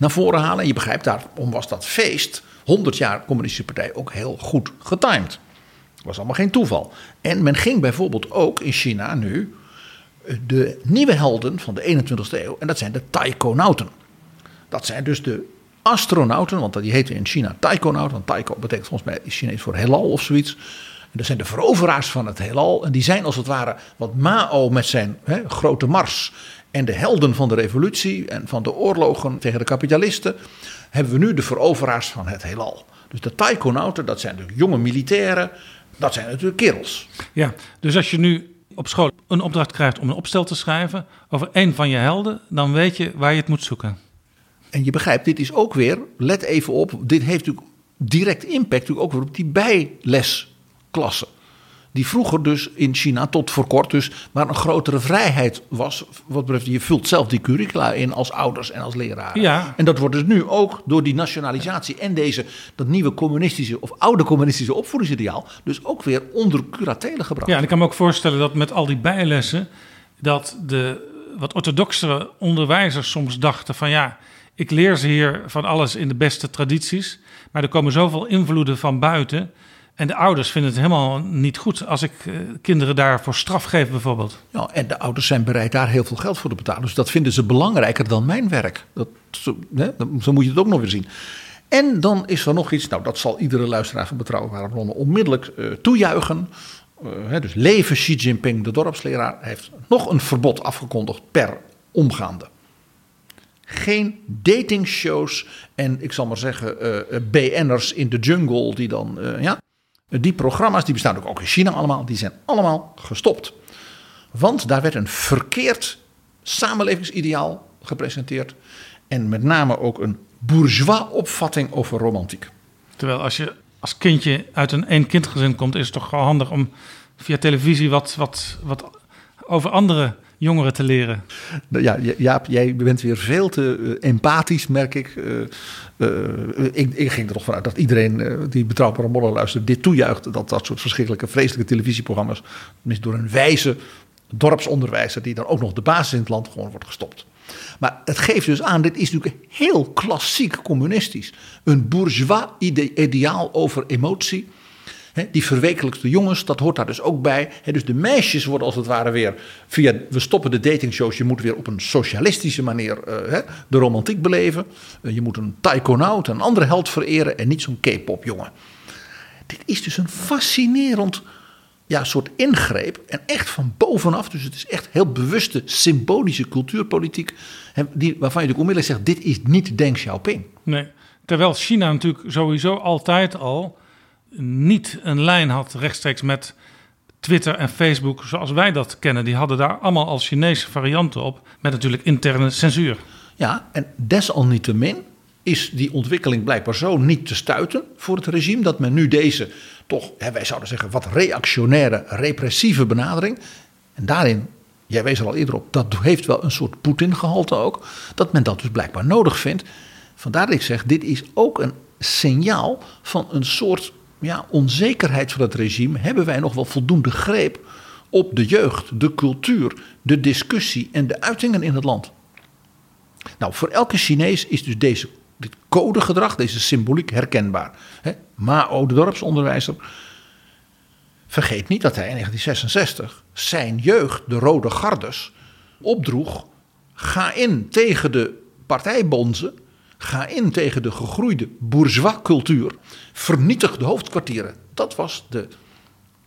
naar voren halen. En je begrijpt, daarom was dat feest, 100 jaar communistische partij, ook heel goed getimed. was allemaal geen toeval. En men ging bijvoorbeeld ook in China nu de nieuwe helden van de 21ste eeuw, en dat zijn de taikonauten. Dat zijn dus de astronauten, want die heten in China taikonauten. Want taiko betekent volgens mij Chinees voor heelal of zoiets. En dat zijn de veroveraars van het heelal. En die zijn als het ware wat Mao met zijn hè, grote mars. En de helden van de revolutie en van de oorlogen tegen de kapitalisten. Hebben we nu de veroveraars van het heelal. Dus de taikonauten, dat zijn de jonge militairen. Dat zijn natuurlijk kerels. Ja, dus als je nu op school een opdracht krijgt om een opstel te schrijven over een van je helden, dan weet je waar je het moet zoeken. En je begrijpt, dit is ook weer, let even op, dit heeft natuurlijk direct impact natuurlijk ook weer op die bijlesklassen. Die vroeger dus in China tot voor kort dus waar een grotere vrijheid was. Wat betreft, je vult zelf die curricula in als ouders en als leraren. Ja. En dat wordt dus nu ook door die nationalisatie en deze, dat nieuwe communistische of oude communistische opvoedingsideaal. Dus ook weer onder curatele gebracht. Ja, en ik kan me ook voorstellen dat met al die bijlessen, dat de wat orthodoxere onderwijzers soms dachten van ja, ik leer ze hier van alles in de beste tradities, maar er komen zoveel invloeden van buiten. En de ouders vinden het helemaal niet goed als ik eh, kinderen daarvoor straf geef bijvoorbeeld. Ja, en de ouders zijn bereid daar heel veel geld voor te betalen. Dus dat vinden ze belangrijker dan mijn werk. Dat, hè, moet je het ook nog weer zien. En dan is er nog iets, nou dat zal iedere luisteraar van Betrouwbare Bronnen onmiddellijk eh, toejuichen. Eh, hè, dus leven Xi Jinping, de dorpsleraar, heeft nog een verbod afgekondigd per omgaande. Geen datingshows en ik zal maar zeggen BN'ers in de jungle die dan, ja, die programma's, die bestaan ook in China allemaal, die zijn allemaal gestopt. Want daar werd een verkeerd samenlevingsideaal gepresenteerd. En met name ook een bourgeois opvatting over romantiek. Terwijl als je als kindje uit een één kindgezin komt, is het toch wel handig om via televisie wat, wat, wat over andere jongeren te leren. Ja, Jaap, jij bent weer veel te uh, empathisch, merk ik. Uh, uh, ik. Ik ging er toch vanuit dat iedereen die betrouwbare mollen luistert... dit toejuicht, dat dat soort verschrikkelijke, vreselijke televisieprogramma's... tenminste door een wijze dorpsonderwijzer die dan ook nog de basis in het land gewoon wordt gestopt. Maar het geeft dus aan, dit is natuurlijk heel klassiek communistisch. Een bourgeois ide- ideaal over emotie. Die verwekelijkste jongens, dat hoort daar dus ook bij. Dus de meisjes worden als het ware weer via. We stoppen de datingshows. Je moet weer op een socialistische manier eh, de romantiek beleven. Eh, je moet een taikonaut, een andere held vereren. En niet zo'n K-pop jongen. Dit is dus een fascinerend ja, soort ingreep. En echt van bovenaf. Dus het is echt heel bewuste symbolische cultuurpolitiek. Die, waarvan je natuurlijk onmiddellijk zegt: dit is niet Deng Xiaoping. Nee. Terwijl China natuurlijk sowieso altijd al niet een lijn had rechtstreeks met Twitter en Facebook zoals wij dat kennen. Die hadden daar allemaal al Chinese varianten op. Met natuurlijk interne censuur. Ja, en desalniettemin is die ontwikkeling blijkbaar zo niet te stuiten voor het regime dat men nu deze toch, hè, wij zouden zeggen, wat reactionaire, repressieve benadering. En daarin, jij wees er al eerder op, dat heeft wel een soort Poetin-gehalte ook. Dat men dat dus blijkbaar nodig vindt. Vandaar dat ik zeg, dit is ook een signaal van een soort ja, onzekerheid van het regime. Hebben wij nog wel voldoende greep op de jeugd, de cultuur, de discussie en de uitingen in het land? Nou, voor elke Chinees is dus deze, dit codegedrag, deze symboliek herkenbaar. Hè? Mao, de dorpsonderwijzer, vergeet niet dat hij in 1966 zijn jeugd, de Rode Gardes, opdroeg. Ga in tegen de partijbonzen. Ga in tegen de gegroeide bourgeois cultuur. Vernietig de hoofdkwartieren. Dat was de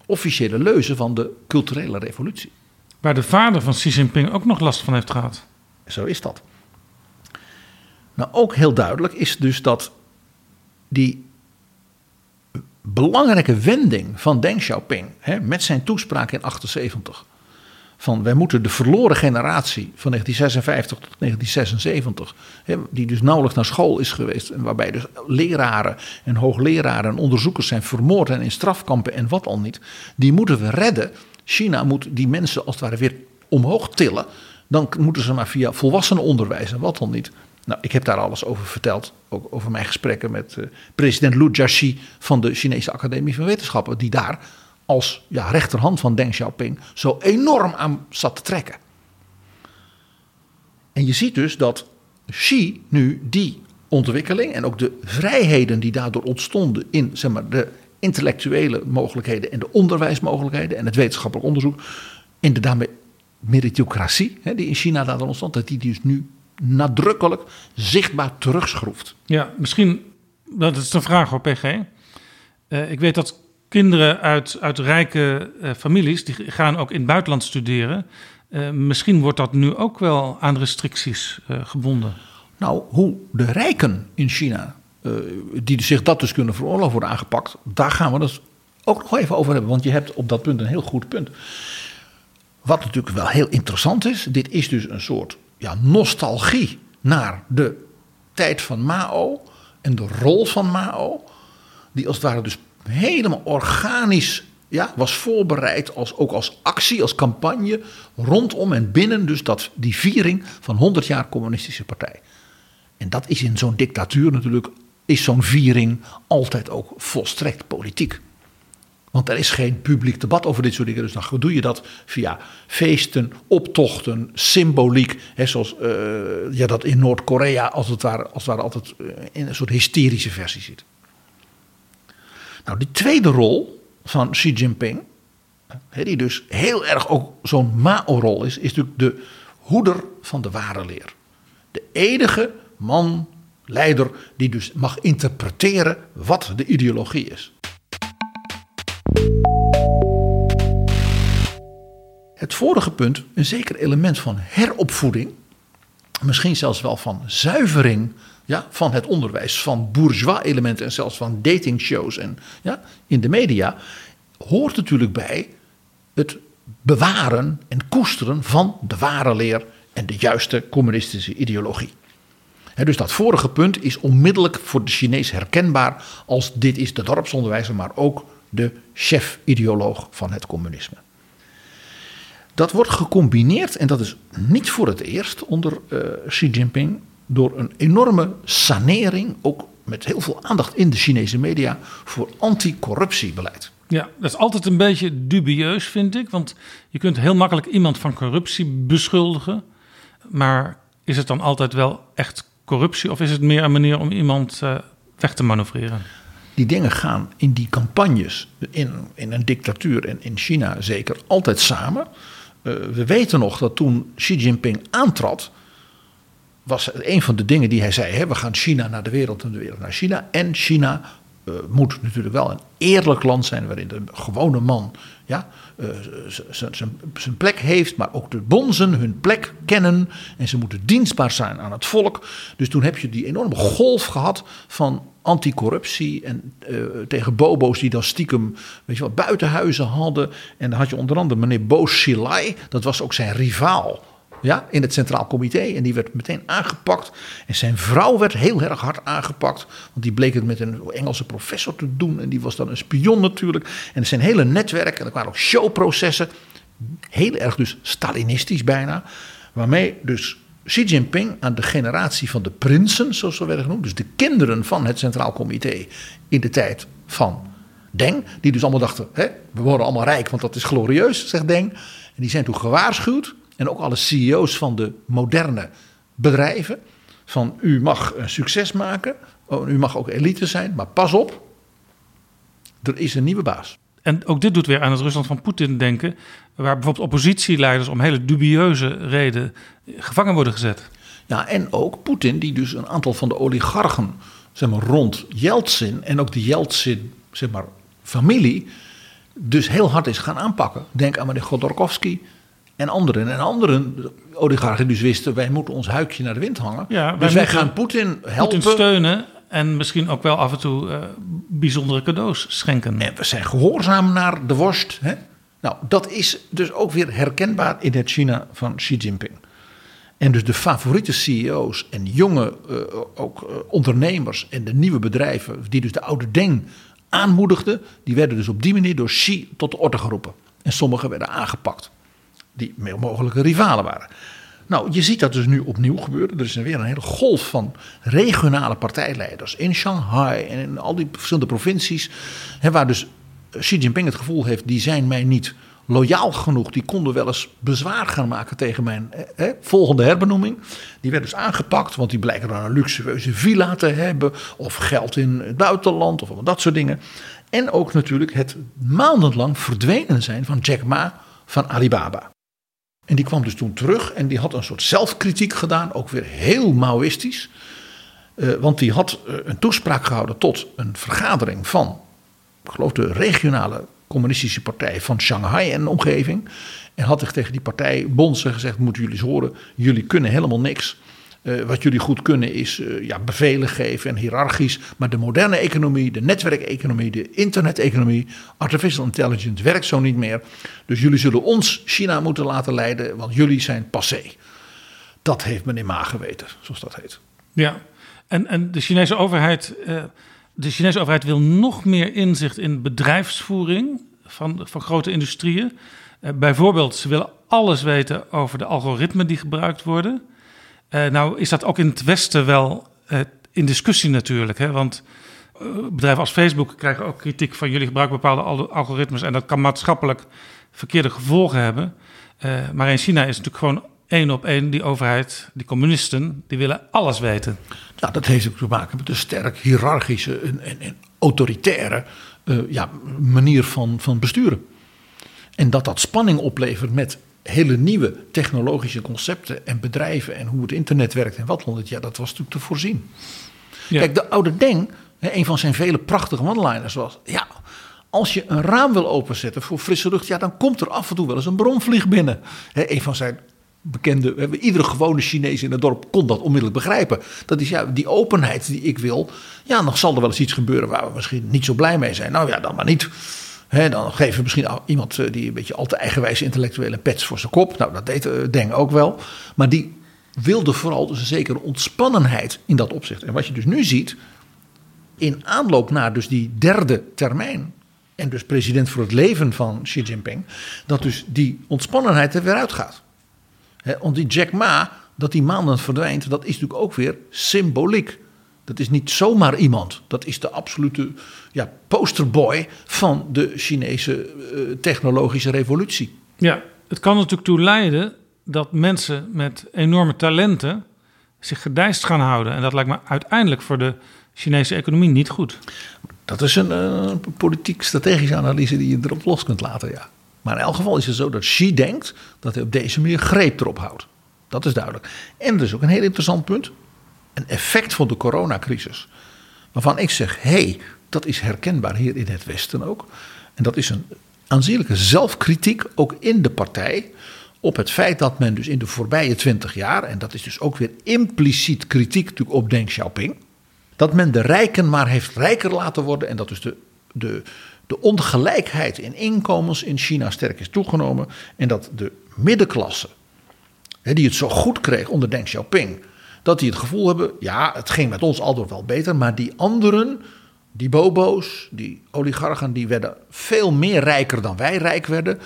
officiële leuze van de culturele revolutie. Waar de vader van Xi Jinping ook nog last van heeft gehad. Zo is dat. Nou, ook heel duidelijk is dus dat die belangrijke wending van Deng Xiaoping hè, met zijn toespraak in 78 van wij moeten de verloren generatie van 1956 tot 1976, hè, die dus nauwelijks naar school is geweest en waarbij dus leraren en hoogleraren en onderzoekers zijn vermoord en in strafkampen en wat al niet, die moeten we redden. China moet die mensen als het ware weer omhoog tillen. Dan moeten ze maar via volwassenenonderwijs en wat dan niet. Nou, ik heb daar alles over verteld. Ook over mijn gesprekken met eh, president Lu Jiaxi van de Chinese Academie van Wetenschappen. Die daar als ja, rechterhand van Deng Xiaoping zo enorm aan zat te trekken. En je ziet dus dat Xi nu die ontwikkeling en ook de vrijheden die daardoor ontstonden in zeg maar, de intellectuele mogelijkheden en de onderwijsmogelijkheden en het wetenschappelijk onderzoek in de daarmee meritocratie hè, die in China daardoor ontstond, dat die dus nu nadrukkelijk zichtbaar terugschroeft. Ja, misschien, dat is een vraag hoor, PG. Uh, ik weet dat kinderen uit, uit rijke uh, families, die gaan ook in het buitenland studeren. Uh, misschien wordt dat nu ook wel aan restricties gebonden. Nou, hoe de rijken in China, die zich dat dus kunnen veroorloven, worden aangepakt, daar gaan we het ook nog even over hebben. Want je hebt op dat punt een heel goed punt. Wat natuurlijk wel heel interessant is, dit is dus een soort ja, nostalgie naar de tijd van Mao en de rol van Mao, die als het ware dus helemaal organisch ja, was voorbereid, als, ook als actie, als campagne, rondom en binnen dus dat, die viering van 100 jaar communistische partij. En dat is in zo'n dictatuur natuurlijk, is zo'n viering altijd ook volstrekt politiek. Want er is geen publiek debat over dit soort dingen. Dus dan doe je dat via feesten, optochten, symboliek. Hè, zoals uh, je dat in Noord-Korea als het ware, als het ware altijd in een soort hysterische versie ziet. Nou, die tweede rol van Xi Jinping, die dus heel erg ook zo'n Mao-rol is, is natuurlijk de hoeder van de ware leer. De enige man, leider, die dus mag interpreteren wat de ideologie is. Het vorige punt, een zeker element van heropvoeding, misschien zelfs wel van zuivering ja, van het onderwijs, van bourgeois elementen en zelfs van datingshows en, ja, in de media, hoort natuurlijk bij het bewaren en koesteren van de ware leer en de juiste communistische ideologie. He, dus dat vorige punt is onmiddellijk voor de Chinees herkenbaar als dit is de dorpsonderwijzer, maar ook de chef-ideoloog van het communisme. Dat wordt gecombineerd, en dat is niet voor het eerst onder uh, Xi Jinping, door een enorme sanering, ook met heel veel aandacht in de Chinese media voor anticorruptiebeleid. Ja, dat is altijd een beetje dubieus, vind ik. Want je kunt heel makkelijk iemand van corruptie beschuldigen. Maar is het dan altijd wel echt corruptie? Of is het meer een manier om iemand uh, weg te manoeuvreren? Die dingen gaan in die campagnes, in, in een dictatuur en in China zeker, altijd samen. Uh, we weten nog dat toen Xi Jinping aantrad, was een van de dingen die hij zei: hè, we gaan China naar de wereld en de wereld naar China. En China uh, moet natuurlijk wel een eerlijk land zijn waarin de gewone man ja, uh, zijn plek heeft, maar ook de bonzen hun plek kennen en ze moeten dienstbaar zijn aan het volk. Dus toen heb je die enorme golf gehad van anticorruptie en uh, tegen bobo's die dan stiekem weet je wel, buitenhuizen hadden. En dan had je onder andere meneer Bo Xilai, dat was ook zijn rivaal ja, in het Centraal Comité. En die werd meteen aangepakt. En zijn vrouw werd heel erg hard aangepakt. Want die bleek het met een Engelse professor te doen. En die was dan een spion natuurlijk. En zijn hele netwerken. En er waren ook showprocessen. Heel erg dus Stalinistisch bijna. Waarmee dus Xi Jinping aan de generatie van de prinsen, zoals ze werden genoemd. Dus de kinderen van het Centraal Comité in de tijd van Deng. Die dus allemaal dachten, hè, we worden allemaal rijk, want dat is glorieus, zegt Deng. En die zijn toen gewaarschuwd en ook alle CEO's van de moderne bedrijven. Van u mag een succes maken, oh, u mag ook elite zijn, maar pas op, er is een nieuwe baas. En ook dit doet weer aan het Rusland van Poetin denken, waar bijvoorbeeld oppositieleiders om hele dubieuze reden gevangen worden gezet. Ja, en ook Poetin, die dus een aantal van de oligarchen zeg maar, rond Yeltsin en ook de Yeltsin zeg maar, familie, dus heel hard is gaan aanpakken. Denk aan meneer Godorkovsky, en anderen. En anderen, oligarchen dus wisten, wij moeten ons huikje naar de wind hangen. Ja, dus wij gaan Poetin helpen. Poetin steunen en misschien ook wel af en toe uh, bijzondere cadeaus schenken. En we zijn gehoorzaam naar de worst. Hè? Nou, dat is dus ook weer herkenbaar in het China van Xi Jinping. En dus de favoriete CEO's en jonge uh, ook, uh, ondernemers en de nieuwe bedrijven, die dus de oude Deng aanmoedigden, die werden dus op die manier door Xi tot de orde geroepen. En sommigen werden aangepakt die mogelijke rivalen waren. Nou, je ziet dat dus nu opnieuw gebeuren. Er is weer een hele golf van regionale partijleiders in Shanghai en in al die verschillende provincies. Hè, waar dus Xi Jinping het gevoel heeft, die zijn mij niet loyaal genoeg. Die konden wel eens bezwaar gaan maken tegen mijn hè, volgende herbenoeming. Die werden dus aangepakt, want die blijken dan een luxueuze villa te hebben. Of geld in het buitenland, of dat soort dingen. En ook natuurlijk het maandenlang verdwenen zijn van Jack Ma van Alibaba. En die kwam dus toen terug en die had een soort zelfkritiek gedaan, ook weer heel Maoïstisch. Uh, want die had uh, een toespraak gehouden tot een vergadering van, ik geloof de regionale communistische partij van Shanghai en omgeving. En had zich tegen die partij bonzen gezegd, moeten jullie eens horen, jullie kunnen helemaal niks. Uh, wat jullie goed kunnen is uh, ja, bevelen geven en hiërarchisch. Maar de moderne economie, de netwerkeconomie, de interneteconomie, artificial intelligence werkt zo niet meer. Dus jullie zullen ons China moeten laten leiden, want jullie zijn passé. Dat heeft meneer Ma geweten, zoals dat heet. Ja, en, en de Chinese overheid. Uh, de Chinese overheid wil nog meer inzicht in bedrijfsvoering van, van grote industrieën. bijvoorbeeld, ze willen alles weten over de algoritmen die gebruikt worden. Uh, nou is dat ook in het Westen wel uh, in discussie natuurlijk. Hè? Want uh, bedrijven als Facebook krijgen ook kritiek van jullie gebruiken bepaalde algoritmes en dat kan maatschappelijk verkeerde gevolgen hebben. maar in China is natuurlijk gewoon één op één die overheid, die communisten, die willen alles weten. Ja, dat heeft ook te maken met een sterk hiërarchische en, en, en autoritaire ja, manier van, van besturen. En dat dat spanning oplevert met hele nieuwe technologische concepten en bedrijven en hoe het internet werkt en wat dan ja, dat was natuurlijk te voorzien. Kijk, de oude Deng, een van zijn vele prachtige one-liners was, ja, als je een raam wil openzetten voor frisse lucht, ja, dan komt er af en toe wel eens een bromvlieg binnen. een van zijn bekende, iedere gewone Chinees in het dorp kon dat onmiddellijk begrijpen. Dat is ja, die openheid die ik wil. Ja, dan zal er wel eens iets gebeuren waar we misschien niet zo blij mee zijn. Nou ja, dan maar niet dan geven we misschien iemand eh, die een beetje al te eigenwijze intellectuele pets voor zijn kop. Nou, dat deed uh, Deng ook wel. Maar die wilde vooral dus een zekere ontspannenheid in dat opzicht. En wat je dus nu ziet, in aanloop naar dus die derde termijn. En dus president voor het leven van Xi Jinping. Dat dus die ontspannenheid er weer uitgaat. He, want die Jack Ma, dat die maanden verdwijnt, dat is natuurlijk ook weer symboliek. Dat is niet zomaar iemand. Dat is de absolute ja, posterboy van de Chinese eh, technologische revolutie. Ja, het kan natuurlijk toe leiden dat mensen met enorme talenten zich gedijst gaan houden. En dat lijkt me uiteindelijk voor de Chinese economie niet goed. Dat is een eh, politiek-strategische analyse die je erop los kunt laten, ja. Maar in elk geval is het zo dat Xi denkt dat hij op deze manier greep erop houdt. Dat is duidelijk. En er is ook een heel interessant punt. Een effect van de coronacrisis. Waarvan ik zeg, hé, hey, dat is herkenbaar hier in het Westen ook. En dat is een aanzienlijke zelfkritiek, ook in de partij. Op het feit dat men dus in de voorbije twintig jaar, en dat is dus ook weer impliciet kritiek natuurlijk op Deng Xiaoping. Dat men de rijken maar heeft rijker laten worden. En dat dus de, de, de ongelijkheid in inkomens in China sterk is toegenomen. En dat de middenklasse, die het zo goed kreeg onder Deng Xiaoping. Dat die het gevoel hebben, ja, het ging met ons altijd wel beter. Maar die anderen, die bobo's, die oligarchen, die werden veel meer rijker dan wij rijk werden.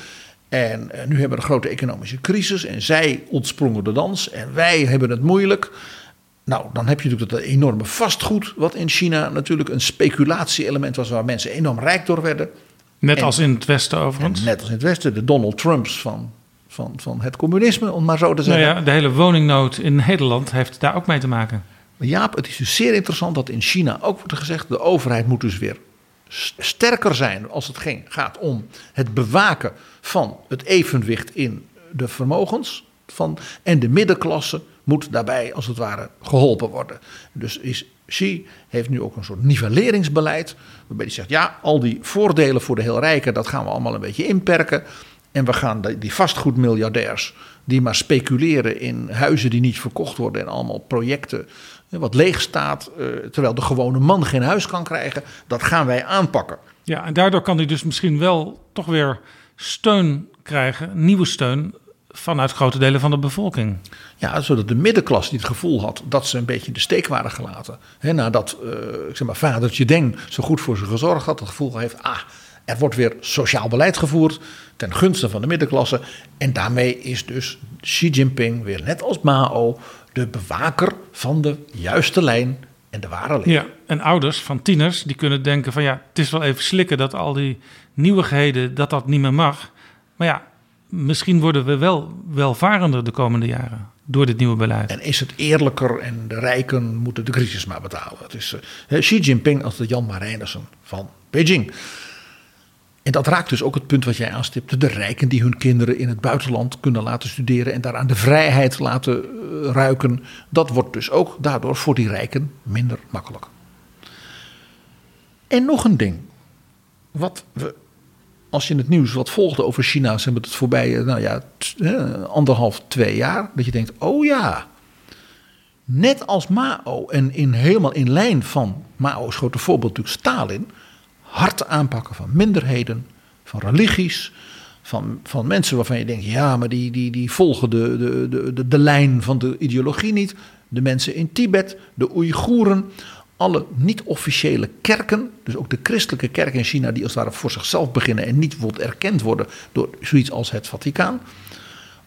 En eh, nu hebben we een grote economische crisis. En zij ontsprongen de dans. En wij hebben het moeilijk. Nou, dan heb je natuurlijk dat enorme vastgoed, wat in China natuurlijk een speculatie-element was, waar mensen enorm rijk door werden. Net En- als in het Westen overigens. Net als in het Westen, de Donald Trumps van, van, van het communisme, om maar zo te Nou zeggen. ja, de hele woningnood in Nederland heeft daar ook mee te maken. Maar Jaap, het is dus zeer interessant dat in China ook wordt gezegd: de overheid moet dus weer sterker zijn als het ging, gaat om het bewaken van het evenwicht in de vermogens. Van, en de middenklasse moet daarbij als het ware geholpen worden. Dus is, Xi heeft nu ook een soort nivelleringsbeleid. Waarbij hij zegt: ja, al die voordelen voor de heel rijken, dat gaan we allemaal een beetje inperken. En we gaan die- die vastgoedmiljardairs die maar speculeren in huizen die niet verkocht worden en allemaal projecten eh, wat leeg staat, eh, terwijl de gewone man geen huis kan krijgen, dat gaan wij aanpakken. Ja, en daardoor kan hij dus misschien wel toch weer steun krijgen, nieuwe steun vanuit grote delen van de bevolking. Ja, zodat de middenklasse niet het gevoel had dat ze een beetje in de steek waren gelaten. Hè, nadat eh, ik zeg maar, vadertje Deng zo goed voor ze gezorgd had, het gevoel heeft, ah, er wordt weer sociaal beleid gevoerd ten gunste van de middenklasse. En daarmee is dus Xi Jinping weer net als Mao de bewaker van de juiste lijn en de ware leer. Ja, en ouders van tieners die kunnen denken van ja, het is wel even slikken dat al die nieuwigheden, dat dat niet meer mag. Maar ja, misschien worden we wel welvarender de komende jaren door dit nieuwe beleid. En is het eerlijker en de rijken moeten de crisis maar betalen. Het is eh, Xi Jinping als de Jan Marijnissen van Beijing. En dat raakt dus ook het punt wat jij aanstipte. De rijken die hun kinderen in het buitenland kunnen laten studeren en daaraan de vrijheid laten eh, ruiken. Dat wordt dus ook daardoor voor die rijken minder makkelijk. En nog een ding. Wat we, als je het nieuws wat volgde over China, ze hebben het voorbije, nou ja, eh, anderhalf, twee jaar. Dat je denkt, oh ja, net als Mao en in, helemaal in lijn van Mao's grote voorbeeld natuurlijk Stalin, hard aanpakken van minderheden, van religies, van, van mensen waarvan je denkt, ja, maar die, die, die volgen de, de, de, de, de lijn van de ideologie niet. De mensen in Tibet, de Oeigoeren, alle niet-officiële kerken, dus ook de christelijke kerken in China, die als het ware voor zichzelf beginnen en niet wordt erkend worden door zoiets als het Vaticaan.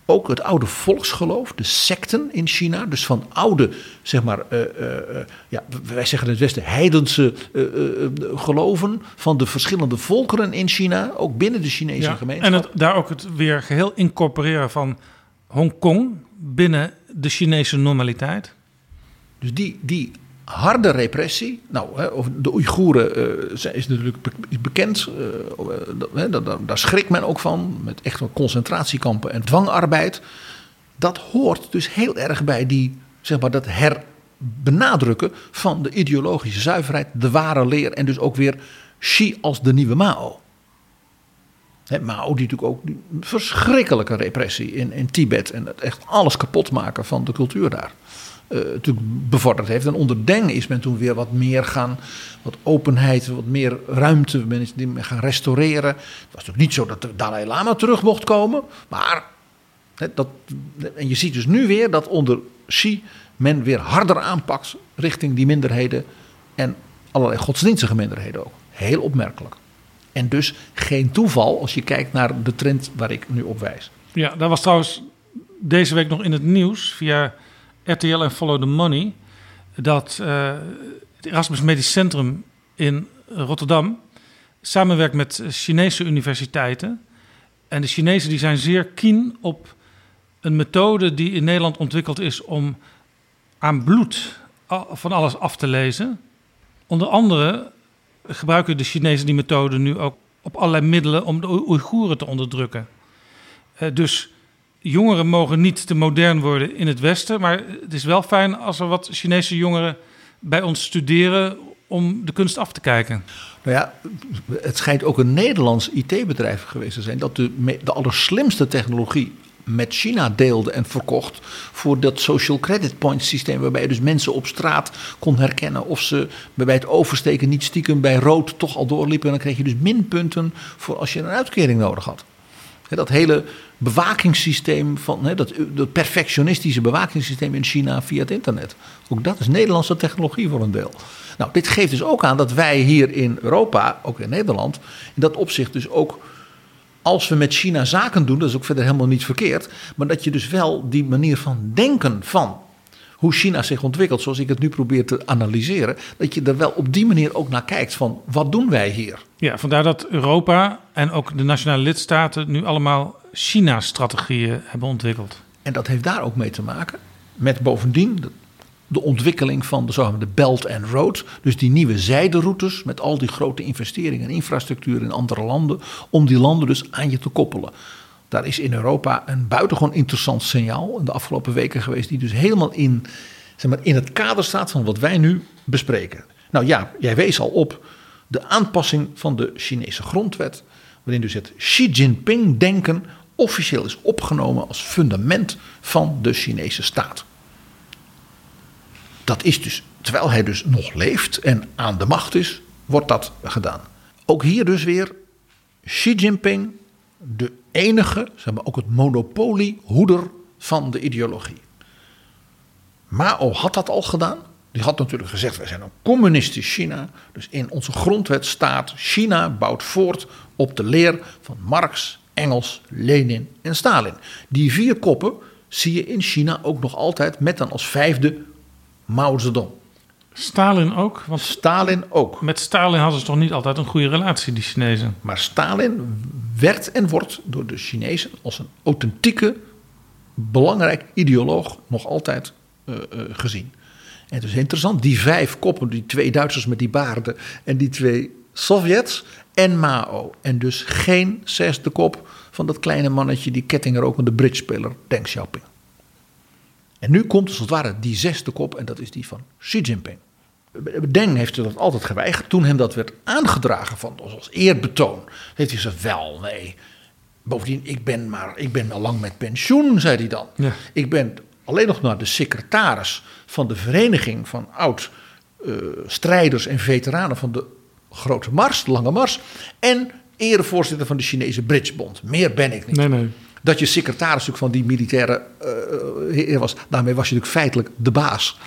Ook het oude volksgeloof, de secten in China, dus van oude, zeg maar, eh, eh, eh, ja, wij zeggen in het Westen, heidense geloven van de verschillende volkeren in China, ook binnen de Chinese Ja, gemeenschap. en het, daar ook het weer geheel incorporeren van Hongkong binnen de Chinese normaliteit. Dus die, die harde repressie, nou, of de Oeigoeren eh, is natuurlijk bekend, eh, daar- daar schrikt men ook van, met echt concentratiekampen en dwangarbeid. Dat hoort dus heel erg bij die, zeg maar, dat herbenadrukken van de ideologische zuiverheid, de ware leer en dus ook weer Xi als de nieuwe Mao. Mao die natuurlijk ook die verschrikkelijke repressie in, in Tibet en het echt alles kapot maken van de cultuur daar natuurlijk bevorderd heeft. En onder Deng is men toen weer wat meer gaan, wat openheid, wat meer ruimte. Men is gaan restaureren. Het was natuurlijk niet zo dat de Dalai Lama terug mocht komen, maar dat, en je ziet dus nu weer dat onder Xi men weer harder aanpakt richting die minderheden en allerlei godsdienstige minderheden ook. Heel opmerkelijk. En dus geen toeval als je kijkt naar de trend waar ik nu op wijs. Ja, daar was trouwens deze week nog in het nieuws via RTL en Follow the Money. dat eh, het Erasmus Medisch Centrum in Rotterdam samenwerkt met Chinese universiteiten. En de Chinezen die zijn zeer keen op een methode die in Nederland ontwikkeld is om aan bloed van alles af te lezen. Onder andere gebruiken de Chinezen die methode nu ook op allerlei middelen om de Oei- Oeigoeren te onderdrukken. Eh, dus jongeren mogen niet te modern worden in het Westen, maar het is wel fijn als er wat Chinese jongeren bij ons studeren om de kunst af te kijken. Nou ja, het schijnt ook een Nederlands IT-bedrijf geweest te zijn dat de, de allerslimste technologie met China deelde en verkocht voor dat social credit point systeem waarbij je dus mensen op straat kon herkennen of ze bij het oversteken niet stiekem bij rood toch al doorliepen en dan kreeg je dus minpunten voor als je een uitkering nodig had. Dat hele bewakingssysteem van dat, dat perfectionistische bewakingssysteem in China via het internet. Ook dat is Nederlandse technologie voor een deel. Nou, dit geeft dus ook aan dat wij hier in Europa, ook in Nederland, in dat opzicht dus ook als we met China zaken doen, dat is ook verder helemaal niet verkeerd, maar dat je dus wel die manier van denken van hoe China zich ontwikkelt, zoals ik het nu probeer te analyseren, dat je er wel op die manier ook naar kijkt van wat doen wij hier? Ja, vandaar dat Europa en ook de nationale lidstaten nu allemaal China-strategieën hebben ontwikkeld. En dat heeft daar ook mee te maken met bovendien de, de ontwikkeling van de zogenaamde Belt and Road. Dus die nieuwe zijderoutes met al die grote investeringen en infrastructuur in andere landen. Om die landen dus aan je te koppelen. Daar is in Europa een buitengewoon interessant signaal in de afgelopen weken geweest. Die dus helemaal in, zeg maar, in het kader staat van wat wij nu bespreken. Nou ja, jij wees al op de aanpassing van de Chinese grondwet. Waarin dus het Xi Jinping-denken officieel is opgenomen als fundament van de Chinese staat. Dat is dus, terwijl hij dus nog leeft en aan de macht is, wordt dat gedaan. Ook hier dus weer Xi Jinping, de enige, zeg maar ook het monopoliehoeder van de ideologie. Mao had dat al gedaan. Die had natuurlijk gezegd: wij zijn een communistisch China. Dus in onze grondwet staat: China bouwt voort op de leer van Marx, Engels, Lenin en Stalin. Die vier koppen zie je in China ook nog altijd met dan als vijfde Mao Zedong. Stalin ook, want Stalin ook. met Stalin hadden ze toch niet altijd een goede relatie, die Chinezen. Maar Stalin werd en wordt door de Chinezen als een authentieke, belangrijk ideoloog nog altijd eh, eh, gezien. En het is interessant, die vijf koppen, die twee Duitsers met die baarden en die twee Sovjets en Mao. En dus geen zesde kop van dat kleine mannetje, die kettingrokende bridgespeler Deng Xiaoping. En nu komt als het ware die zesde kop en dat is die van Xi Jinping. Deng heeft dat altijd geweigerd. Toen hem dat werd aangedragen van, als eerbetoon, heeft hij gezegd: wel, nee. Bovendien, ik ben, maar, ik ben al lang met pensioen, zei hij dan. Ja. Ik ben alleen nog maar de secretaris van de vereniging van oud eh, strijders en veteranen van de Grote Mars, de Lange Mars. En erevoorzitter van de Chinese Bridgebond. Meer ben ik niet. Nee, nee. Dat je secretaris van die militaire eh, heer was. Daarmee was je natuurlijk feitelijk de baas.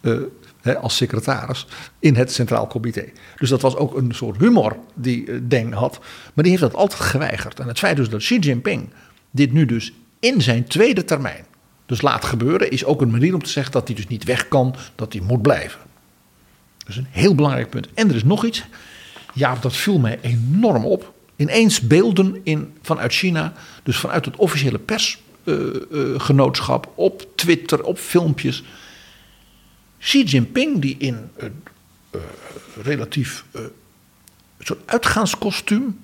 eh, als secretaris in het Centraal Comité. Dus dat was ook een soort humor die eh, Deng had. Maar die heeft dat altijd geweigerd. En het feit dus dat Xi Jinping dit nu dus in zijn tweede termijn dus laat gebeuren, is ook een manier om te zeggen dat hij dus niet weg kan, dat hij moet blijven. Dus een heel belangrijk punt. En er is nog iets. Ja, dat viel mij enorm op. Ineens beelden in, vanuit China, dus vanuit het officiële persgenootschap, op Twitter, op filmpjes. Xi Jinping, die in een eh, relatief eh, soort uitgaanskostuum,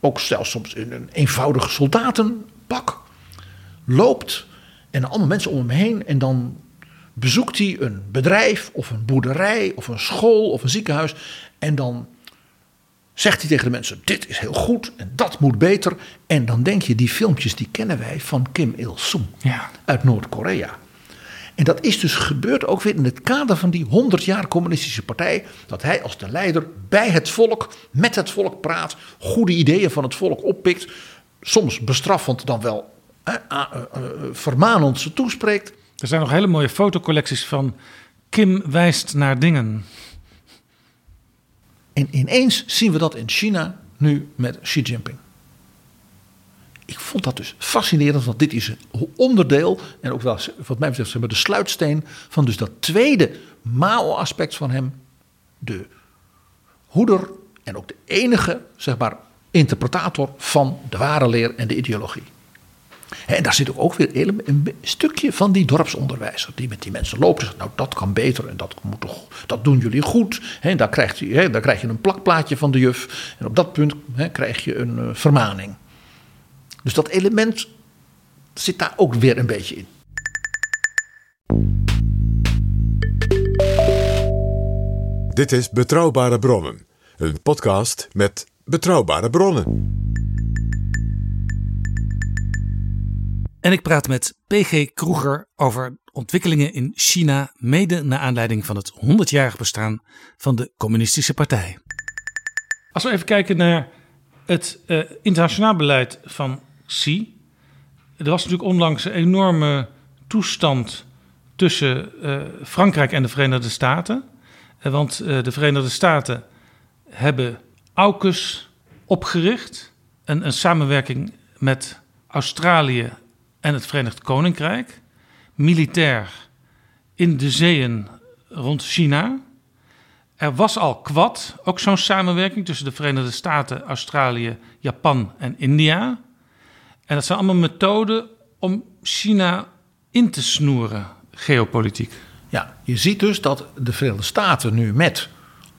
ook zelfs soms in een eenvoudig soldatenpak, loopt en allemaal mensen om hem heen. En dan bezoekt hij een bedrijf of een boerderij of een school of een ziekenhuis. En dan zegt hij tegen de mensen: Dit is heel goed en dat moet beter. En dan denk je: die filmpjes die kennen wij van Kim Il-sung Ja. uit Noord-Korea. En dat is dus gebeurd ook weer in het kader van die 100 jaar communistische partij. Dat hij als de leider bij het volk, met het volk praat, goede ideeën van het volk oppikt. Soms bestraffend dan wel eh, eh, eh, eh, vermanend ze toespreekt. Er zijn nog hele mooie fotocollecties van Kim wijst naar dingen. En ineens zien we dat in China nu met Xi Jinping. Ik vond dat dus fascinerend, want dit is een onderdeel en ook wel, wat mij betreft, de sluitsteen van dus dat tweede Mao-aspect van hem. De hoeder en ook de enige, zeg maar, interpretator van de ware leer en de ideologie. En daar zit ook weer een stukje van die dorpsonderwijzer. Die met die mensen loopt zegt, nou dat kan beter en dat, moet toch, dat doen jullie goed. En krijgt hij, daar krijg je een plakplaatje van de juf. En op dat punt krijg je een uh, vermaning. Dus dat element zit daar ook weer een beetje in. Dit is Betrouwbare Bronnen, een podcast met betrouwbare bronnen. En ik praat met PG Kroeger over ontwikkelingen in China, mede naar aanleiding van het 100-jarig bestaan van de Communistische Partij. Als we even kijken naar het uh, internationaal beleid van Xi. Er was natuurlijk onlangs een enorme toestand tussen uh, Frankrijk en de Verenigde Staten. Uh, want de Verenigde Staten hebben AUKUS opgericht. Een, een samenwerking met Australië en het Verenigd Koninkrijk. Militair in de zeeën rond China. Er was al Quad, ook zo'n samenwerking tussen de Verenigde Staten, Australië, Japan en India. En dat zijn allemaal methoden om China in te snoeren, geopolitiek. Ja, je ziet dus dat de Verenigde Staten nu met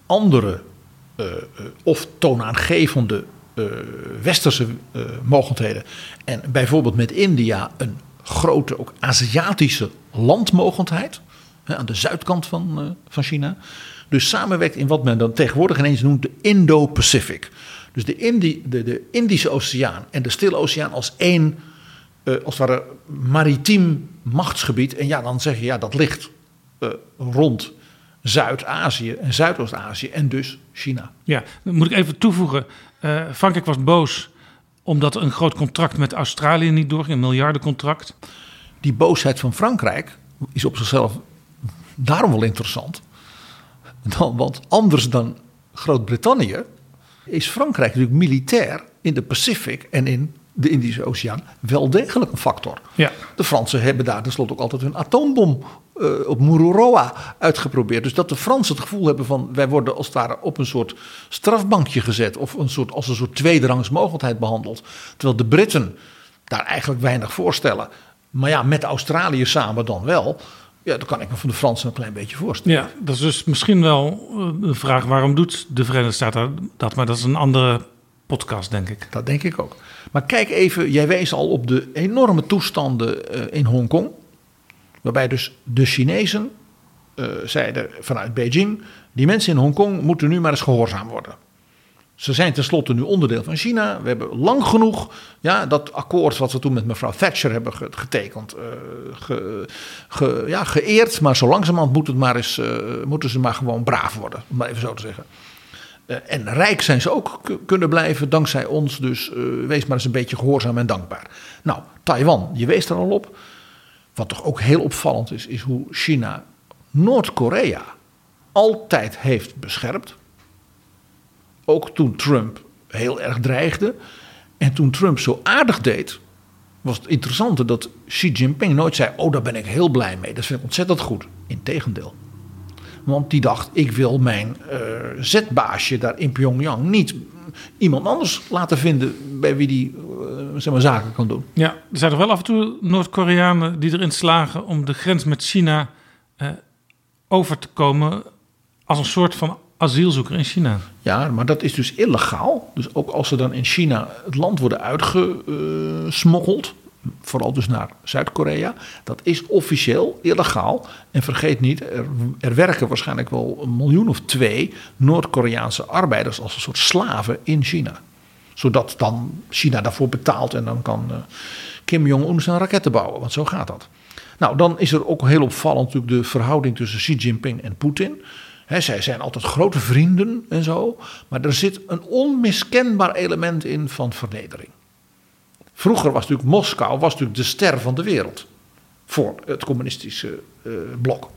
andere uh, of toonaangevende uh, westerse mogendheden en bijvoorbeeld met India een grote, ook Aziatische landmogendheid hè, aan de zuidkant van, van China. Dus samenwerkt in wat men dan tegenwoordig ineens noemt de Indo-Pacific. Dus de, Indi, de, de, Indische Oceaan en de Stille Oceaan als één, uh, als het ware, maritiem machtsgebied. En ja, dan zeg je, ja, dat ligt uh, rond Zuid-Azië en Zuidoost-Azië en dus China. Ja, dan moet ik even toevoegen. Uh, Frankrijk was boos omdat een groot contract met Australië niet doorging, een miljardencontract. Die boosheid van Frankrijk is op zichzelf daarom wel interessant. Dan, want anders dan Groot-Brittannië is Frankrijk natuurlijk militair in de Pacific en in de Indische Oceaan wel degelijk een factor. Ja. De Fransen hebben daar tenslotte ook altijd hun atoombom uh, op Mururoa uitgeprobeerd. Dus dat de Fransen het gevoel hebben van wij worden als het ware op een soort strafbankje gezet of een soort, als een soort tweederangs mogelijkheid behandeld. Terwijl de Britten daar eigenlijk weinig voorstellen. Maar ja, met Australië samen dan wel. Ja, dat kan ik me van de Fransen een klein beetje voorstellen. Ja, dat is dus misschien wel de eh, vraag waarom doet de Verenigde Staten dat, maar dat is een andere podcast, denk ik. Dat denk ik ook. Maar kijk even, jij wees al op de enorme toestanden uh, in Hongkong. Waarbij dus de Chinezen uh, zeiden vanuit Beijing: die mensen in Hongkong moeten nu maar eens gehoorzaam worden. Ze zijn tenslotte nu onderdeel van China. We hebben lang genoeg ja, dat akkoord wat we toen met mevrouw Thatcher hebben getekend, ge, ge, ja, geëerd. Maar zo langzamerhand moet het maar eens, moeten ze maar gewoon braaf worden, om maar even zo te zeggen. Uh, en rijk zijn ze ook kunnen blijven dankzij ons. Dus wees maar eens een beetje gehoorzaam en dankbaar. Nou, Taiwan, je wees er al op. Wat toch ook heel opvallend is, is hoe China Noord-Korea altijd heeft beschermd ook toen Trump heel erg dreigde. En toen Trump zo aardig deed, was het interessante dat Xi Jinping nooit zei: Oh, daar ben ik heel blij mee. Dat vind ik ontzettend goed. Integendeel. Want die dacht: Ik wil mijn uh, zetbaasje daar in Pyongyang niet iemand anders laten vinden bij wie die uh, zeg maar, zaken kan doen. Ja, er zijn toch wel af en toe Noord-Koreanen die erin slagen om de grens met China uh, over te komen als een soort van asielzoeker in China. Ja, maar dat is dus illegaal. Dus ook als ze dan in China het land worden uitgesmokkeld, vooral dus naar Zuid-Korea, dat is officieel illegaal. En vergeet niet, er, er, werken waarschijnlijk wel een miljoen of twee Noord-Koreaanse arbeiders als een soort slaven in China. Zodat dan China daarvoor betaalt en dan kan uh, Kim Jong-un zijn raketten bouwen, want zo gaat dat. Nou, dan is er ook heel opvallend natuurlijk de verhouding tussen Xi Jinping en Poetin. Zij zijn altijd grote vrienden en zo. Maar er zit een onmiskenbaar element in van vernedering. Vroeger was natuurlijk Moskou was natuurlijk de ster van de wereld. Voor het communistische uh, blok.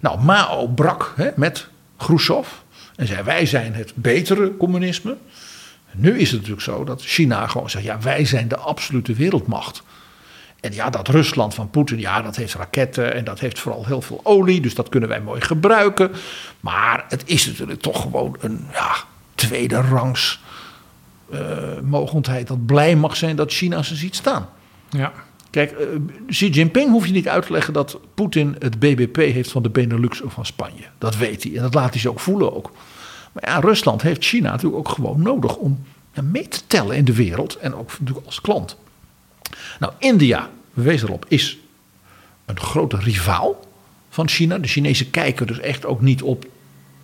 Nou, Mao brak he, met Khrushchev. En zei: Wij zijn het betere communisme. Nu is het natuurlijk zo dat China gewoon zegt: ja, wij zijn de absolute wereldmacht. En ja, dat Rusland van Poetin, ja, dat heeft raketten en dat heeft vooral heel veel olie, dus dat kunnen wij mooi gebruiken. Maar het is natuurlijk toch gewoon een ja, tweede rangs eh, mogendheid dat blij mag zijn dat China ze ziet staan. Ja. Kijk, eh, Xi Jinping hoef je niet uit te leggen dat Poetin het BBP heeft van de Benelux of van Spanje. Dat weet hij en dat laat hij zich ook voelen ook. Maar ja, Rusland heeft China natuurlijk ook gewoon nodig om mee te tellen in de wereld en ook natuurlijk als klant. Nou, India, we wezen erop, is een grote rivaal van China. De Chinezen kijken dus echt ook niet op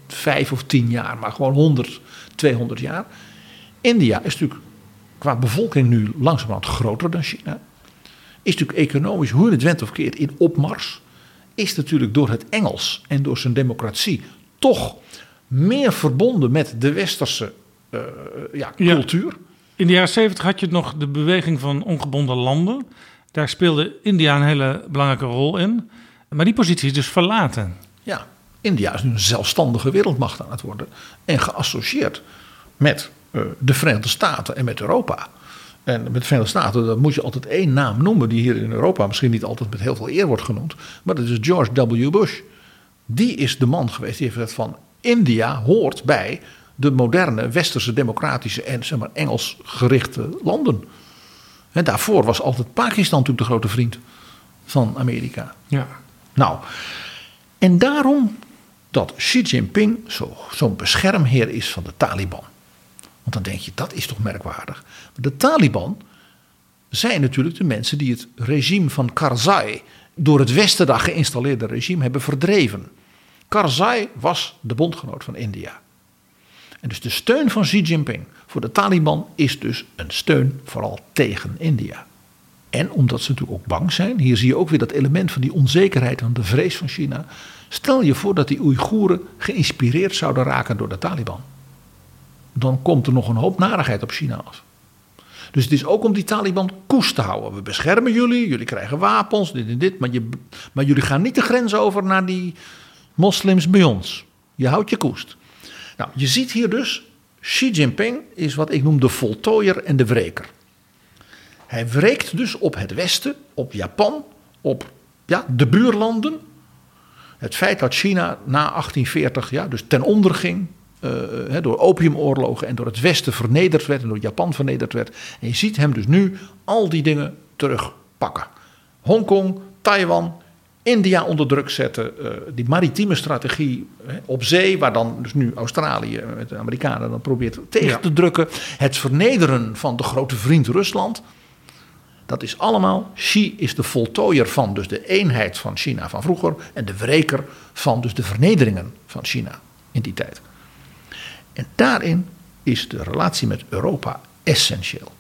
vijf of tien jaar, maar gewoon 100, 200 jaar. India is natuurlijk qua bevolking nu langzamerhand groter dan China. Is natuurlijk economisch, hoe je het went of keert, in opmars. Is natuurlijk door het Engels en door zijn democratie toch meer verbonden met de westerse uh, ja, Ja. cultuur. In de jaren 70 had je nog de beweging van ongebonden landen. Daar speelde India een hele belangrijke rol in. Maar die positie is dus verlaten. Ja, India is nu een zelfstandige wereldmacht aan het worden. En geassocieerd met eh, de Verenigde Staten en met Europa. En met de Verenigde Staten dan moet je altijd één naam noemen... die hier in Europa misschien niet altijd met heel veel eer wordt genoemd. Maar dat is George W. Bush. Die is de man geweest die heeft gezegd van... India hoort bij de moderne westerse democratische en zeg maar, Engels gerichte landen. En daarvoor was altijd Pakistan natuurlijk de grote vriend van Amerika. Ja. Nou, en daarom dat Xi Jinping zo- zo'n beschermheer is van de Taliban. Want dan denk je, dat is toch merkwaardig. De Taliban zijn natuurlijk de mensen die het regime van Karzai, door het Westen dat geïnstalleerde regime, hebben verdreven. Karzai was de bondgenoot van India. En dus de steun van Xi Jinping voor de Taliban is dus een steun vooral tegen India. En omdat ze natuurlijk ook bang zijn, hier zie je ook weer dat element van die onzekerheid en de vrees van China. Stel je voor dat die Oeigoeren geïnspireerd zouden raken door de Taliban. Dan komt er nog een hoop narigheid op China af. Dus het is ook om die Taliban koest te houden. We beschermen jullie, jullie krijgen wapens, dit en dit. Maar, je, maar jullie gaan niet de grens over naar die moslims bij ons. Je houdt je koest. Nou, je ziet hier dus, Xi Jinping is wat ik noem de voltooier en de wreker. Hij wreekt dus op het Westen, op Japan, op ja, de buurlanden. Het feit dat China na 1840 ja, dus ten onder ging. Eh, door opiumoorlogen en door het Westen vernederd werd en door Japan vernederd werd. En je ziet hem dus nu al die dingen terugpakken. Hongkong, Taiwan, India onder druk zetten. eh, die maritieme strategie hè, op zee, waar dan dus nu Australië met de Amerikanen dan probeert tegen Ja. te drukken. Het vernederen van de grote vriend Rusland. Dat is allemaal, Xi is de voltooier van dus de eenheid van China van vroeger en de wreker van dus de vernederingen van China in die tijd. En daarin is de relatie met Europa essentieel.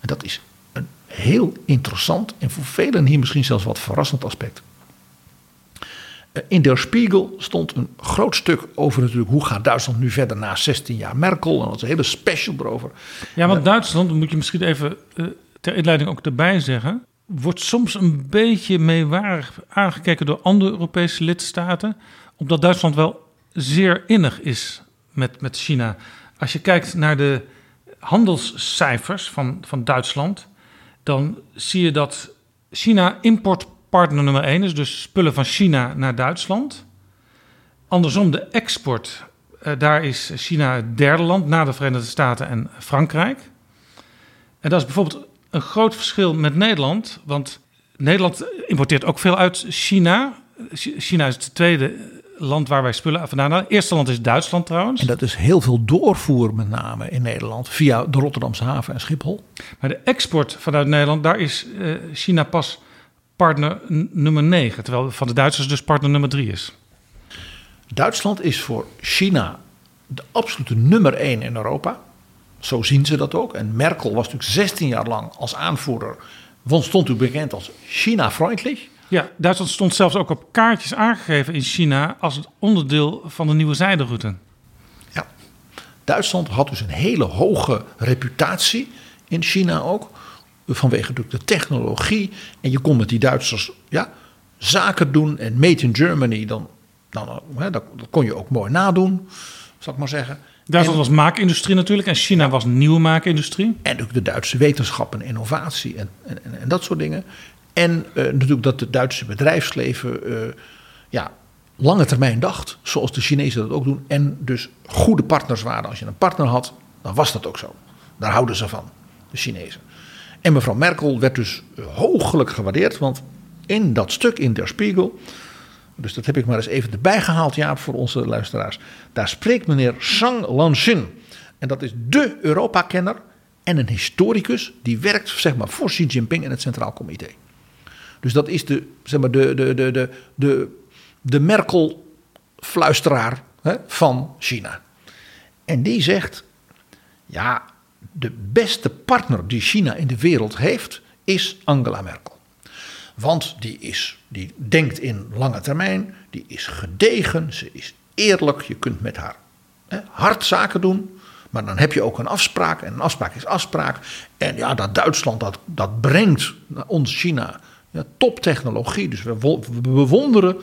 En dat is een heel interessant en voor velen hier misschien zelfs wat verrassend aspect. Eh, In Der Spiegel stond een groot stuk over natuurlijk hoe gaat Duitsland nu verder na 16 jaar Merkel. En dat is een hele special erover. Ja, want Duitsland, moet je misschien even eh, ter inleiding ook erbij zeggen, wordt soms een beetje meewarig aangekeken door andere Europese lidstaten, omdat Duitsland wel zeer innig is met, met China. Als je kijkt naar de handelscijfers van, van Duitsland, dan zie je dat China importpartner nummer 1 is, dus spullen van China naar Duitsland. Andersom de export, eh, daar is China het derde land na de Verenigde Staten en Frankrijk. En dat is bijvoorbeeld een groot verschil met Nederland, want Nederland importeert ook veel uit China. Ch- China is het tweede land waar wij spullen vandaan halen. Het eerste land is Duitsland trouwens. En dat is heel veel doorvoer met name in Nederland via de Rotterdamse haven en Schiphol. Maar de export vanuit Nederland, daar is eh, China pas partner nummer 9. Terwijl van de Duitsers dus partner nummer 3 is. Duitsland is voor China de absolute nummer één in Europa. Zo zien ze dat ook. En Merkel was natuurlijk 16 jaar lang als aanvoerder. want Stond u bekend als China-freundlich. Ja, Duitsland stond zelfs ook op kaartjes aangegeven in China als het onderdeel van de nieuwe zijderoute. Ja. Duitsland had dus een hele hoge reputatie in China ook. Vanwege de technologie. En je kon met die Duitsers ja, zaken doen. En Made in Germany, dan, dan, hè, dat, dat kon je ook mooi nadoen, zal ik maar zeggen. Duitsland was maakindustrie natuurlijk en China was nieuwe maakindustrie. En ook de Duitse wetenschap en innovatie en, en, en dat soort dingen. En eh, natuurlijk dat het Duitse bedrijfsleven eh, ja, lange termijn dacht, zoals de Chinezen dat ook doen. En dus goede partners waren. Als je een partner had, dan was dat ook zo. Daar houden ze van, de Chinezen. En mevrouw Merkel werd dus eh, hoogelijk gewaardeerd, want in dat stuk in Der Spiegel, dus dat heb ik maar eens even erbij gehaald, Jaap, voor onze luisteraars. Daar spreekt meneer Zhang Lanxin. En dat is de Europa-kenner en een historicus die werkt zeg maar, voor Xi Jinping in het Centraal Comité. Dus dat is de, zeg maar, de, de, de, de, de, de Merkel-fluisteraar van China. En die zegt, ja, de beste partner die China in de wereld heeft, is Angela Merkel. Want die, is, die denkt in lange termijn, die is gedegen, ze is eerlijk, je kunt met haar hè, hard zaken doen. Maar dan heb je ook een afspraak en een afspraak is afspraak. En ja, dat Duitsland, dat, dat brengt ons China ja, toptechnologie. Dus we, we bewonderen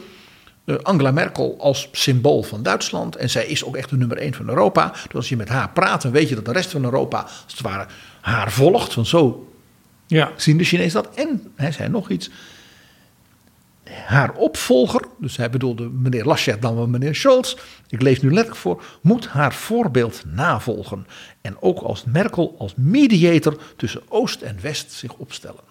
uh, Angela Merkel als symbool van Duitsland. En zij is ook echt de nummer één van Europa. Dus als je met haar praat, dan weet je dat de rest van Europa als het ware haar volgt. Want zo Ja, zien de Chinezen dat. En hij zei nog iets. Haar opvolger, dus hij bedoelde meneer Laschet dan wel meneer Scholz. Ik lees nu letterlijk voor. Moet haar voorbeeld navolgen. En ook als Merkel als mediator tussen Oost en West zich opstellen.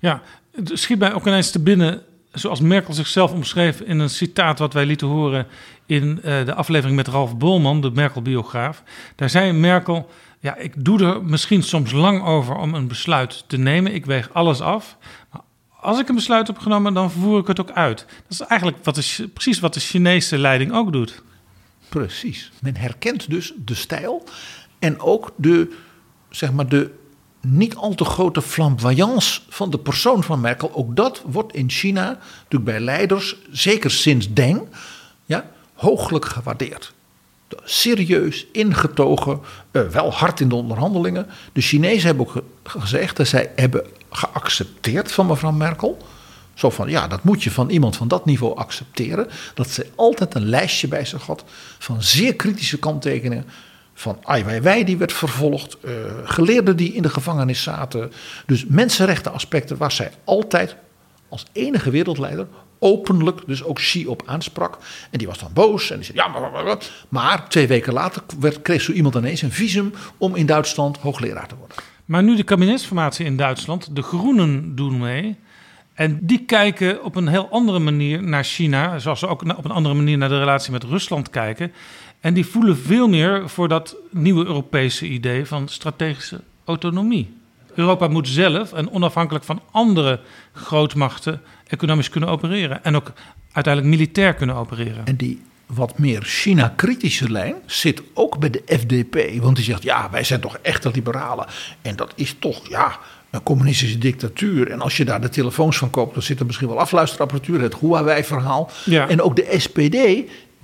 ja. Het schiet mij ook ineens te binnen, zoals Merkel zichzelf omschreef in een citaat wat wij lieten horen in eh, de aflevering met Ralf Bolman, de Merkel-biograaf. Daar zei Merkel, ja, ik doe er misschien soms lang over om een besluit te nemen. Ik weeg alles af. Maar als ik een besluit heb genomen, dan voer ik het ook uit. Dat is eigenlijk wat precies wat de Chinese leiding ook doet. Precies. Men herkent dus de stijl en ook de, zeg maar, de niet al te grote flamboyance van de persoon van Merkel. Ook dat wordt in China natuurlijk bij leiders, zeker sinds Deng, ja, hooglijk gewaardeerd. Serieus, ingetogen, eh, wel hard in de onderhandelingen. De Chinezen hebben ook ge- gezegd dat zij hebben geaccepteerd van mevrouw Merkel. Zo van, ja, dat moet je van iemand van dat niveau accepteren. Dat ze altijd een lijstje bij zich had van zeer kritische kanttekeningen. Van Ai Weiwei die werd vervolgd, eh, geleerden die in de gevangenis zaten. Dus mensenrechtenaspecten waar zij altijd als enige wereldleider openlijk dus ook Xi op aansprak. En die was dan boos en die zei ja, maar, maar, maar. Twee weken later werd, kreeg zo iemand ineens een visum om in Duitsland hoogleraar te worden. Maar nu de kabinetsformatie in Duitsland, de Groenen doen mee. En die kijken op een heel andere manier naar China, zoals ze ook op een andere manier naar de relatie met Rusland kijken. En die voelen veel meer voor dat nieuwe Europese idee van strategische autonomie. Europa moet zelf en onafhankelijk van andere grootmachten economisch kunnen opereren. En ook uiteindelijk militair kunnen opereren. En die wat meer China-kritische lijn zit ook bij de FDP. Want die zegt, ja, wij zijn toch echte liberalen. En dat is toch, ja, een communistische dictatuur. En als je daar de telefoons van koopt, dan zit er misschien wel afluisterapparatuur. Het Huawei-verhaal. Ja. En ook de SPD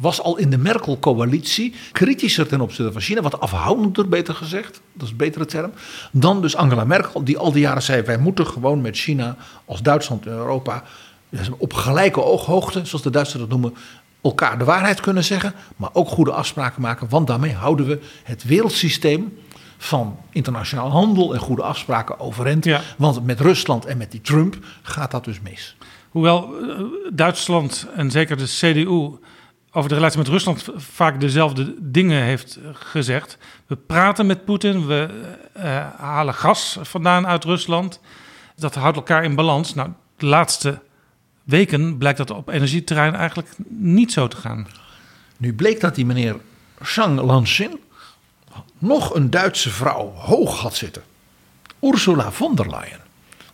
was al in de Merkel-coalitie kritischer ten opzichte van China. Wat afhoudender, beter gezegd. Dat is een betere term. Dan dus Angela Merkel, die al die jaren zei... wij moeten gewoon met China als Duitsland en Europa... dus op gelijke ooghoogte, zoals de Duitsers dat noemen... elkaar de waarheid kunnen zeggen... maar ook goede afspraken maken. Want daarmee houden we het wereldsysteem van internationaal handel... en goede afspraken overeind. Ja. Want met Rusland en met die Trump gaat dat dus mis. Hoewel eh, Duitsland en zeker de CDU over de relatie met Rusland vaak dezelfde dingen heeft eh, gezegd. We praten met Poetin, we eh, halen gas vandaan uit Rusland. Dat houdt elkaar in balans. Nou, de laatste weken blijkt dat op energieterrein eigenlijk niet zo te gaan. Nu bleek dat die meneer Zhang Lanxin nog een Duitse vrouw hoog had zitten. Ursula von der Leyen.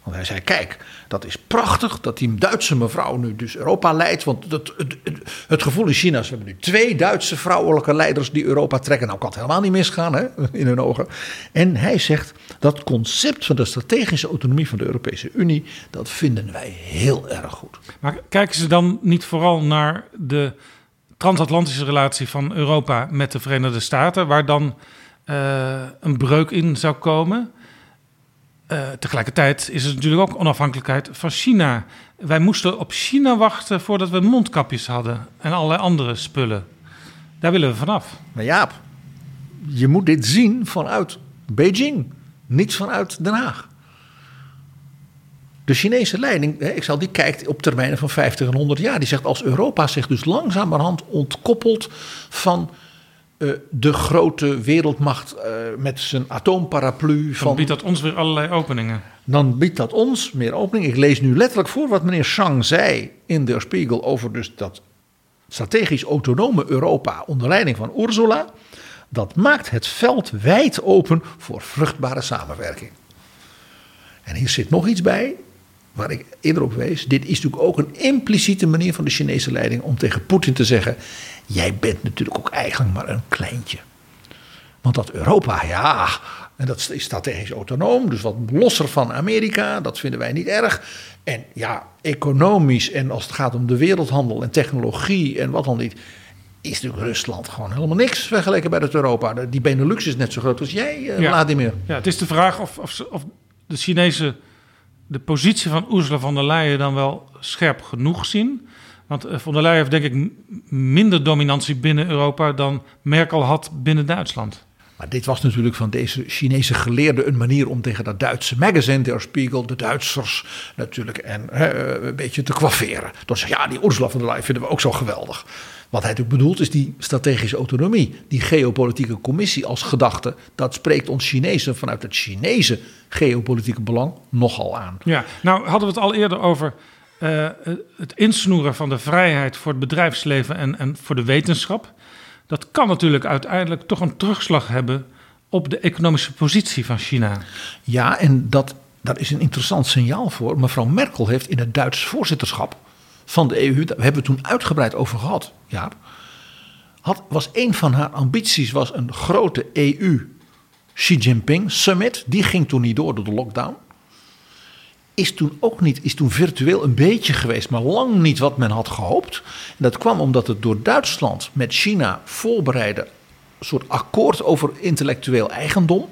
Want hij zei, kijk, dat is prachtig dat die Duitse mevrouw nu dus Europa leidt. Want het, het, gevoel in China is, we hebben nu twee Duitse vrouwelijke leiders die Europa trekken. Nou kan het helemaal niet misgaan hè, in hun ogen. En hij zegt, dat concept van de strategische autonomie van de Europese Unie, dat vinden wij heel erg goed. Maar kijken ze dan niet vooral naar de transatlantische relatie van Europa met de Verenigde Staten, waar dan eh, een breuk in zou komen? Eh, tegelijkertijd is het natuurlijk ook onafhankelijkheid van China. Wij moesten op China wachten voordat we mondkapjes hadden en allerlei andere spullen. Daar willen we vanaf. Maar Jaap, je moet dit zien vanuit Beijing, niet vanuit Den Haag. De Chinese leiding, ik zal, die kijkt op termijnen van 50 en 100 jaar. Die zegt als Europa zich dus langzamerhand ontkoppelt van eh, de grote wereldmacht eh, met zijn atoomparaplu. Dan Van, biedt dat ons weer allerlei openingen. dan biedt dat ons meer opening. Ik lees nu letterlijk voor wat meneer Shang zei in Der Spiegel over dus dat strategisch autonome Europa onder leiding van Ursula. Dat maakt het veld wijd open voor vruchtbare samenwerking. En hier zit nog iets bij, waar ik eerder op wees. Dit is natuurlijk ook een impliciete manier van de Chinese leiding om tegen Poetin te zeggen: Jij bent natuurlijk ook eigenlijk maar een kleintje. Want dat Europa, ja, en dat is strategisch autonoom, dus wat losser van Amerika, dat vinden wij niet erg. En ja, economisch en als het gaat om de wereldhandel en technologie en wat dan niet, is natuurlijk Rusland gewoon helemaal niks vergeleken bij het Europa. Die Benelux is net zo groot als jij, eh, Ja. Vladimir. Ja, het is de vraag of, of de Chinese de positie van Ursula von der Leyen dan wel scherp genoeg zien. Want eh, von der Leyen heeft denk ik minder dominantie binnen Europa dan Merkel had binnen Duitsland. Maar dit was natuurlijk van deze Chinese geleerde een manier om tegen dat Duitse magazine, Der Spiegel, de Duitsers natuurlijk, en hè, een beetje te kwafferen. Door zeggen, ja, die Ursula von der Leyen vinden we ook zo geweldig. Wat hij natuurlijk bedoelt is die strategische autonomie, die geopolitieke commissie als gedachte. Dat spreekt ons Chinezen vanuit het Chinese geopolitieke belang nogal aan. Ja, nou hadden we het al eerder over eh, het insnoeren van de vrijheid voor het bedrijfsleven en, en voor de wetenschap. Dat kan natuurlijk uiteindelijk toch een terugslag hebben op de economische positie van China. Ja, en dat, daar is een interessant signaal voor. Mevrouw Merkel heeft in het Duits voorzitterschap van de EU, daar hebben we toen uitgebreid over gehad, Jaap. Had, was een van haar ambities was een grote EU Xi Jinping summit. Die ging toen niet door door de lockdown. Is toen ook niet, is toen virtueel een beetje geweest, maar lang niet wat men had gehoopt. Dat kwam omdat het door Duitsland met China voorbereide soort akkoord over intellectueel eigendom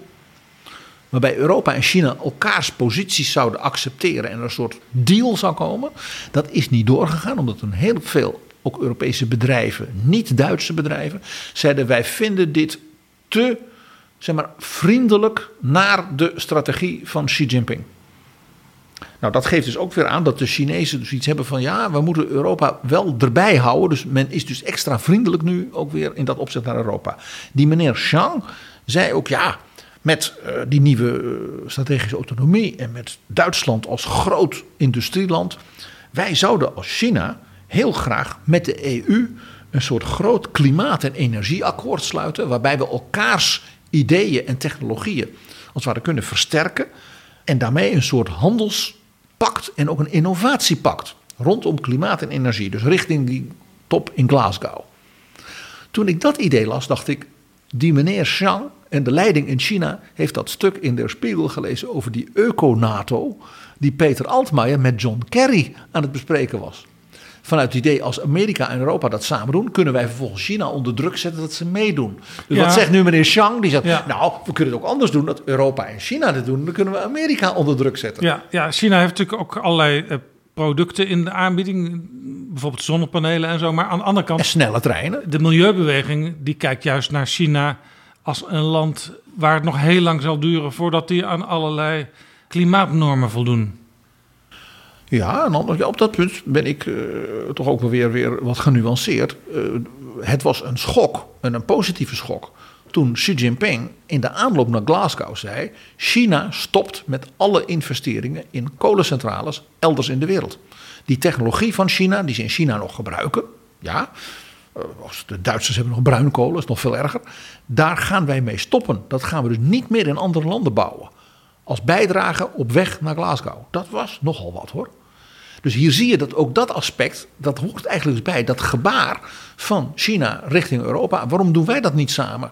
waarbij Europa en China elkaars posities zouden accepteren en er een soort deal zou komen. Dat is niet doorgegaan, omdat een heel veel ook Europese bedrijven, niet-Duitse bedrijven, zeiden wij vinden dit te zeg maar, vriendelijk naar de strategie van Xi Jinping. Nou, dat geeft dus ook weer aan dat de Chinezen dus iets hebben van ja, we moeten Europa wel erbij houden. Dus men is dus extra vriendelijk nu ook weer in dat opzicht naar Europa. Die meneer Shang zei ook ja, met eh, die nieuwe eh, strategische autonomie en met Duitsland als groot industrieland. Wij zouden als China heel graag met de EU een soort groot klimaat- en energieakkoord sluiten. Waarbij we elkaars ideeën en technologieën als het ware kunnen versterken. En daarmee een soort handelspact en ook een innovatiepact rondom klimaat en energie. Dus richting die top in Glasgow. Toen ik dat idee las, dacht ik, die meneer Shang en de leiding in China heeft dat stuk in Der Spiegel gelezen over die eco-NATO die Peter Altmaier met John Kerry aan het bespreken was. Vanuit het idee, als Amerika en Europa dat samen doen, kunnen wij vervolgens China onder druk zetten dat ze meedoen. Dus Ja. wat zegt nu meneer Shang? Die zegt, Ja. nou, we kunnen het ook anders doen, dat Europa en China dit doen, dan kunnen we Amerika onder druk zetten. Ja, ja China heeft natuurlijk ook allerlei eh, producten in de aanbieding. Bijvoorbeeld zonnepanelen en zo. Maar aan de andere En kant, snelle treinen. de milieubeweging die kijkt juist naar China als een land waar het nog heel lang zal duren voordat die aan allerlei klimaatnormen voldoen. Ja, en anders, op dat punt ben ik eh, toch ook wel weer, weer wat genuanceerd. Eh, het was een schok, en een positieve schok, toen Xi Jinping in de aanloop naar Glasgow zei: China stopt met alle investeringen in kolencentrales elders in de wereld. Die technologie van China, die ze in China nog gebruiken, ja, de Duitsers hebben nog bruinkolen, dat is nog veel erger. Daar gaan wij mee stoppen. Dat gaan we dus niet meer in andere landen bouwen. Als bijdrage op weg naar Glasgow. Dat was nogal wat hoor. Dus hier zie je dat ook dat aspect, dat hoort eigenlijk dus bij dat gebaar van China richting Europa. Waarom doen wij dat niet samen?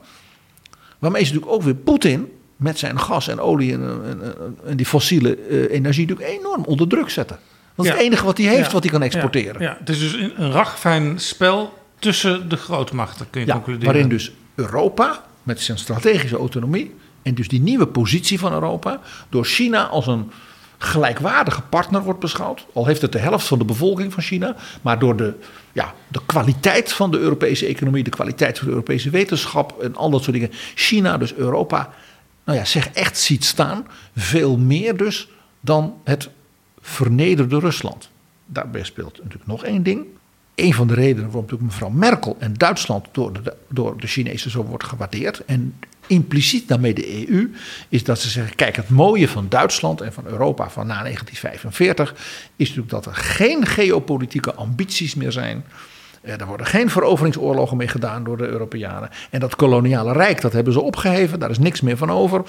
Waarmee ze natuurlijk ook weer Poetin met zijn gas en olie en, en, en die fossiele eh, energie natuurlijk enorm onder druk zetten. Dat is Ja. het enige wat hij heeft, Ja. wat hij kan exporteren. Ja, ja, het is dus een een ragfijn spel tussen de grootmachten, kun je Ja, concluderen. waarin dus Europa met zijn strategische autonomie en dus die nieuwe positie van Europa door China als een gelijkwaardige partner wordt beschouwd. Al heeft het de helft van de bevolking van China. Maar door de, ja, de kwaliteit van de Europese economie, de kwaliteit van de Europese wetenschap en al dat soort dingen. China, dus Europa, nou ja, zich echt ziet staan. Veel meer dus dan het vernederde Rusland. Daarbij speelt natuurlijk nog één ding. Een van de redenen waarom natuurlijk mevrouw Merkel en Duitsland door de, door de Chinezen zo wordt gewaardeerd. En impliciet daarmee de EU, is dat ze zeggen: kijk, het mooie van Duitsland en van Europa van na 1945 is natuurlijk dat er geen geopolitieke ambities meer zijn. Eh, Er worden geen veroveringsoorlogen meer gedaan door de Europeanen. En dat koloniale rijk, dat hebben ze opgeheven, daar is niks meer van over.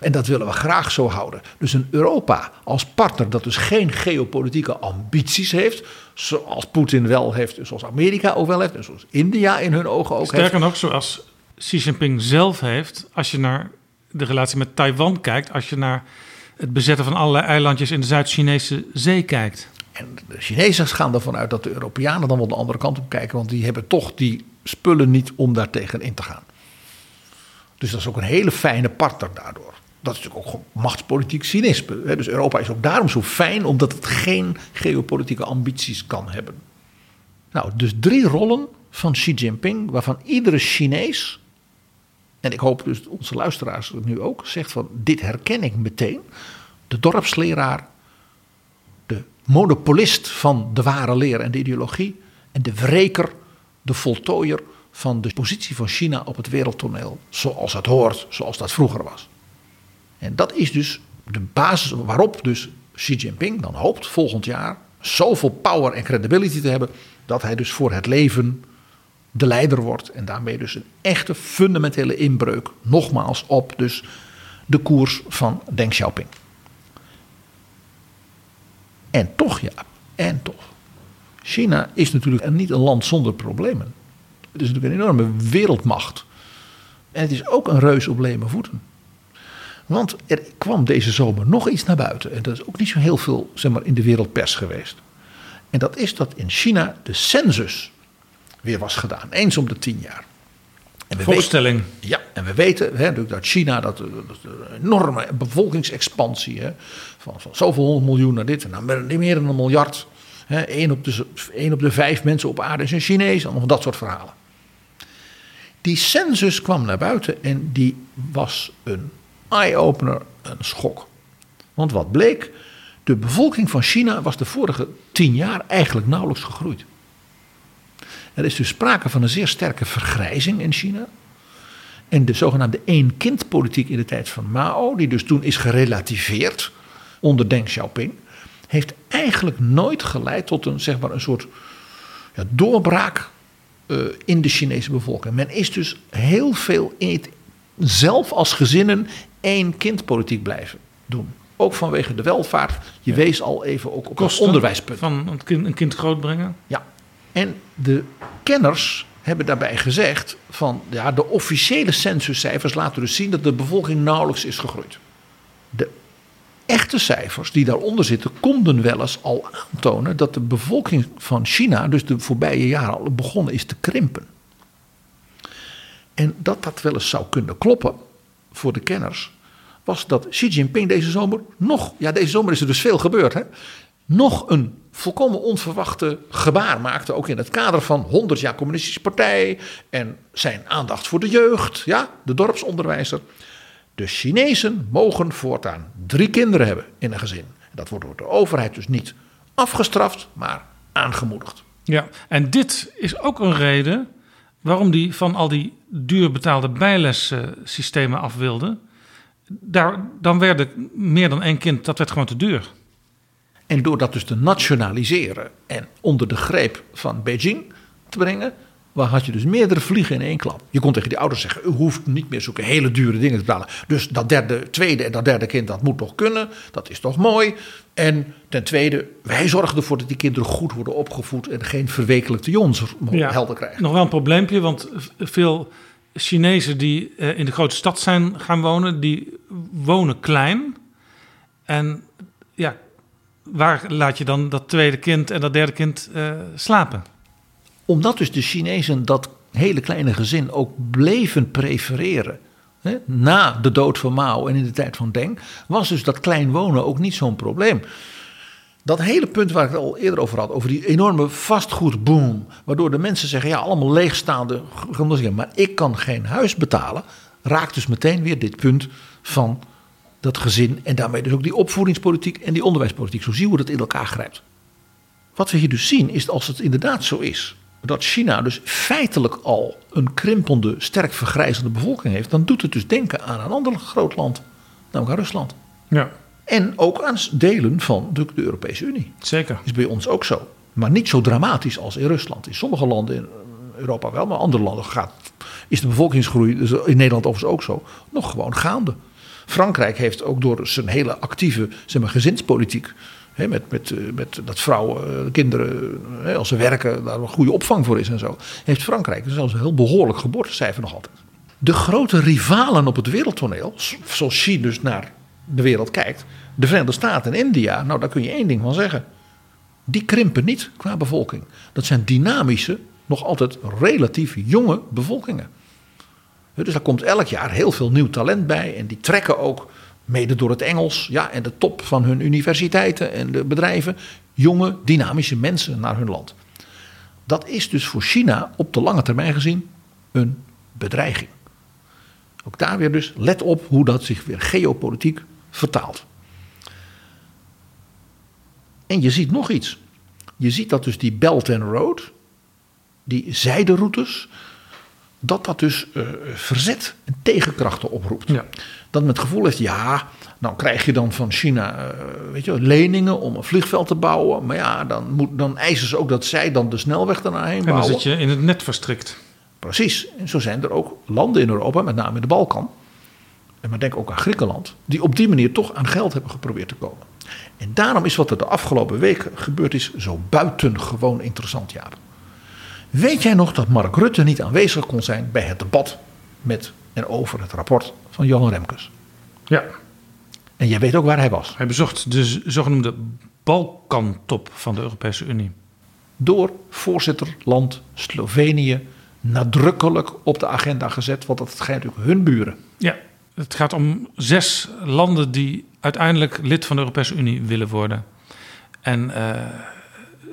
En dat willen we graag zo houden. Dus een Europa als partner dat dus geen geopolitieke ambities heeft, zoals Poetin wel heeft, zoals Amerika ook wel heeft, en zoals India in hun ogen ook heeft. Sterker nog, zoals Xi Jinping zelf heeft, als je naar de relatie met Taiwan kijkt, als je naar het bezetten van allerlei eilandjes in de Zuid-Chinese zee kijkt. En de Chinezen gaan ervan uit dat de Europeanen dan wel de andere kant op kijken, want die hebben toch die spullen niet om daar tegen in te gaan. Dus dat is ook een hele fijne partner daardoor. Dat is natuurlijk ook machtspolitiek cynisme. Dus Europa is ook daarom zo fijn, omdat het geen geopolitieke ambities kan hebben. Nou, dus drie rollen van Xi Jinping, waarvan iedere Chinees, en ik hoop dus onze luisteraars nu ook, zegt van dit herken ik meteen. De dorpsleraar, monopolist van de ware leer en de ideologie en de wreker, de voltooier van de positie van China op het wereldtoneel, zoals het hoort, zoals dat vroeger was. En dat is dus de basis waarop dus Xi Jinping dan hoopt volgend jaar zoveel power en credibility te hebben dat hij dus voor het leven de leider wordt en daarmee dus een echte fundamentele inbreuk nogmaals op dus de koers van Deng Xiaoping. En toch ja, en toch. China is natuurlijk niet een land zonder problemen. Het is natuurlijk een enorme wereldmacht. En het is ook een reus op leme voeten. Want er kwam deze zomer nog iets naar buiten. En dat is ook niet zo heel veel zeg maar, in de wereldpers geweest. En dat is dat in China de census weer was gedaan. Eens om de tien jaar. En we Volkstelling. Weten, ja, en we weten hè, natuurlijk dat China, dat, dat is een enorme bevolkingsexpansie. Hè, van, van zoveel honderd miljoen naar dit en meer dan een miljard. Hè, één, op de, één op de vijf mensen op aarde is een Chinees. Allemaal dat soort verhalen. Die census kwam naar buiten en die was een eye-opener, een schok. Want wat bleek? De bevolking van China was de vorige tien jaar eigenlijk nauwelijks gegroeid. Er is dus sprake van een zeer sterke vergrijzing in China. En de zogenaamde één-kind-politiek in de tijd van Mao, die dus toen is gerelativeerd onder Deng Xiaoping, heeft eigenlijk nooit geleid tot een, zeg maar, een soort ja, doorbraak uh, in de Chinese bevolking. Men is dus heel veel in het, zelf als gezinnen één-kind-politiek blijven doen. Ook vanwege de welvaart. Je ja. wees al even ook op het onderwijspunt. Van een kind, een kind grootbrengen. Ja, en de kenners hebben daarbij gezegd van ja, de officiële censuscijfers laten dus zien dat de bevolking nauwelijks is gegroeid. De echte cijfers die daaronder zitten konden wel eens al aantonen dat de bevolking van China dus de voorbije jaren al begonnen is te krimpen. En dat dat wel eens zou kunnen kloppen voor de kenners was dat Xi Jinping deze zomer nog, ja deze zomer is er dus veel gebeurd hè, nog een volkomen onverwachte gebaar maakte. Ook in het kader van 100 jaar Communistische Partij. En zijn aandacht voor de jeugd. Ja, de dorpsonderwijzer. De Chinezen mogen voortaan drie kinderen hebben in een gezin. Dat wordt door de overheid dus niet afgestraft, maar aangemoedigd. Ja, en dit is ook een reden waarom die van al die duur betaalde bijlessystemen af wilde. Daar, dan werden meer dan één kind, dat werd gewoon te duur. En door dat dus te nationaliseren en onder de greep van Beijing te brengen, waar had je dus meerdere vliegen in één klap. Je kon tegen die ouders zeggen, u hoeft niet meer zulke hele dure dingen te betalen. Dus dat derde, tweede en dat derde kind, dat moet toch kunnen. Dat is toch mooi. En ten tweede, wij zorgen ervoor dat die kinderen goed worden opgevoed en geen verwekelijkte jongens ja, helder krijgen. Nog wel een probleempje, want veel Chinezen die in de grote stad zijn gaan wonen, die wonen klein. En ja, waar laat je dan dat tweede kind en dat derde kind uh, slapen? Omdat dus de Chinezen dat hele kleine gezin ook bleven prefereren hè, na de dood van Mao en in de tijd van Deng, was dus dat klein wonen ook niet zo'n probleem. Dat hele punt waar ik het al eerder over had, over die enorme vastgoedboom, waardoor de mensen zeggen, ja, allemaal leegstaande maar ik kan geen huis betalen, raakt dus meteen weer dit punt van dat gezin en daarmee dus ook die opvoedingspolitiek en die onderwijspolitiek. Zo zien we hoe dat in elkaar grijpt. Wat we hier dus zien is als het inderdaad zo is dat China dus feitelijk al een krimpende, sterk vergrijzende bevolking heeft, dan doet het dus denken aan een ander groot land, namelijk aan Rusland. Ja, En ook aan delen van de, de Europese Unie. zeker. Is bij ons ook zo. Maar niet zo dramatisch als in Rusland. In sommige landen in Europa wel, maar andere landen gaat, is de bevolkingsgroei, dus in Nederland overigens ook zo, nog gewoon gaande. Frankrijk heeft ook door zijn hele actieve zeg maar, gezinspolitiek. Met, met, eh, met dat vrouwen, eh, kinderen, hè, als ze werken, daar een goede opvang voor is en zo. Heeft Frankrijk dus zelfs een heel behoorlijk geboortecijfer nog altijd. De grote rivalen op het wereldtoneel, zoals China dus naar de wereld kijkt. De Verenigde Staten en India, nou daar kun je één ding van zeggen. Die krimpen niet qua bevolking. Dat zijn dynamische, nog altijd relatief jonge bevolkingen. Dus daar komt elk jaar heel veel nieuw talent bij. En die trekken ook, mede door het Engels, ja, en de top van hun universiteiten en de bedrijven, jonge, dynamische mensen naar hun land. Dat is dus voor China op de lange termijn gezien een bedreiging. Ook daar weer dus, let op hoe dat zich weer geopolitiek vertaalt. En je ziet nog iets. Je ziet dat dus die Belt and Road, die zijderoutes, dat dat dus eh, verzet en tegenkrachten oproept. Ja. Dat men het gevoel heeft, ja, nou krijg je dan van China eh, weet je, leningen om een vliegveld te bouwen. Maar ja, dan, moet, dan eisen ze ook dat zij dan de snelweg daarna heen En dan bouwen. zit je in het net verstrikt. Precies. En zo zijn er ook landen in Europa, met name in de Balkan. En maar denk ook aan Griekenland, die op die manier toch aan geld hebben geprobeerd te komen. En daarom is wat er de afgelopen weken gebeurd is zo buitengewoon interessant, Jaap. Weet jij nog dat Mark Rutte niet aanwezig kon zijn bij het debat met en over het rapport van Johan Remkes? Ja. En jij weet ook waar hij was. Hij bezocht de zogenoemde Balkantop van de Europese Unie. Door voorzitterland Slovenië nadrukkelijk op de agenda gezet, want dat schijnt natuurlijk hun buren. Ja, het gaat om zes landen die uiteindelijk lid van de Europese Unie willen worden. En eh,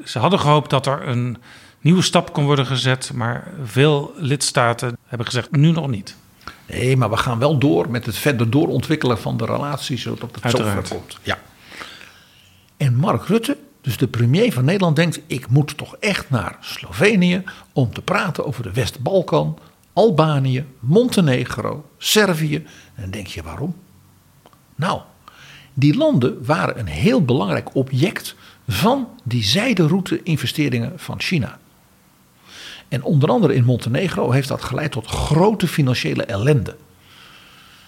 ze hadden gehoopt dat er een nieuwe stap kon worden gezet, maar veel lidstaten hebben gezegd nu nog niet. Nee, maar we gaan wel door met het verder doorontwikkelen van de relaties, zodat het Uiteraard. zover komt. Ja. En Mark Rutte, dus de premier van Nederland, denkt: ik moet toch echt naar Slovenië om te praten over de West-Balkan, Albanië, Montenegro, Servië. En dan denk je waarom? Nou, die landen waren een heel belangrijk object van die zijderoute-investeringen van China. En onder andere in Montenegro heeft dat geleid tot grote financiële ellende.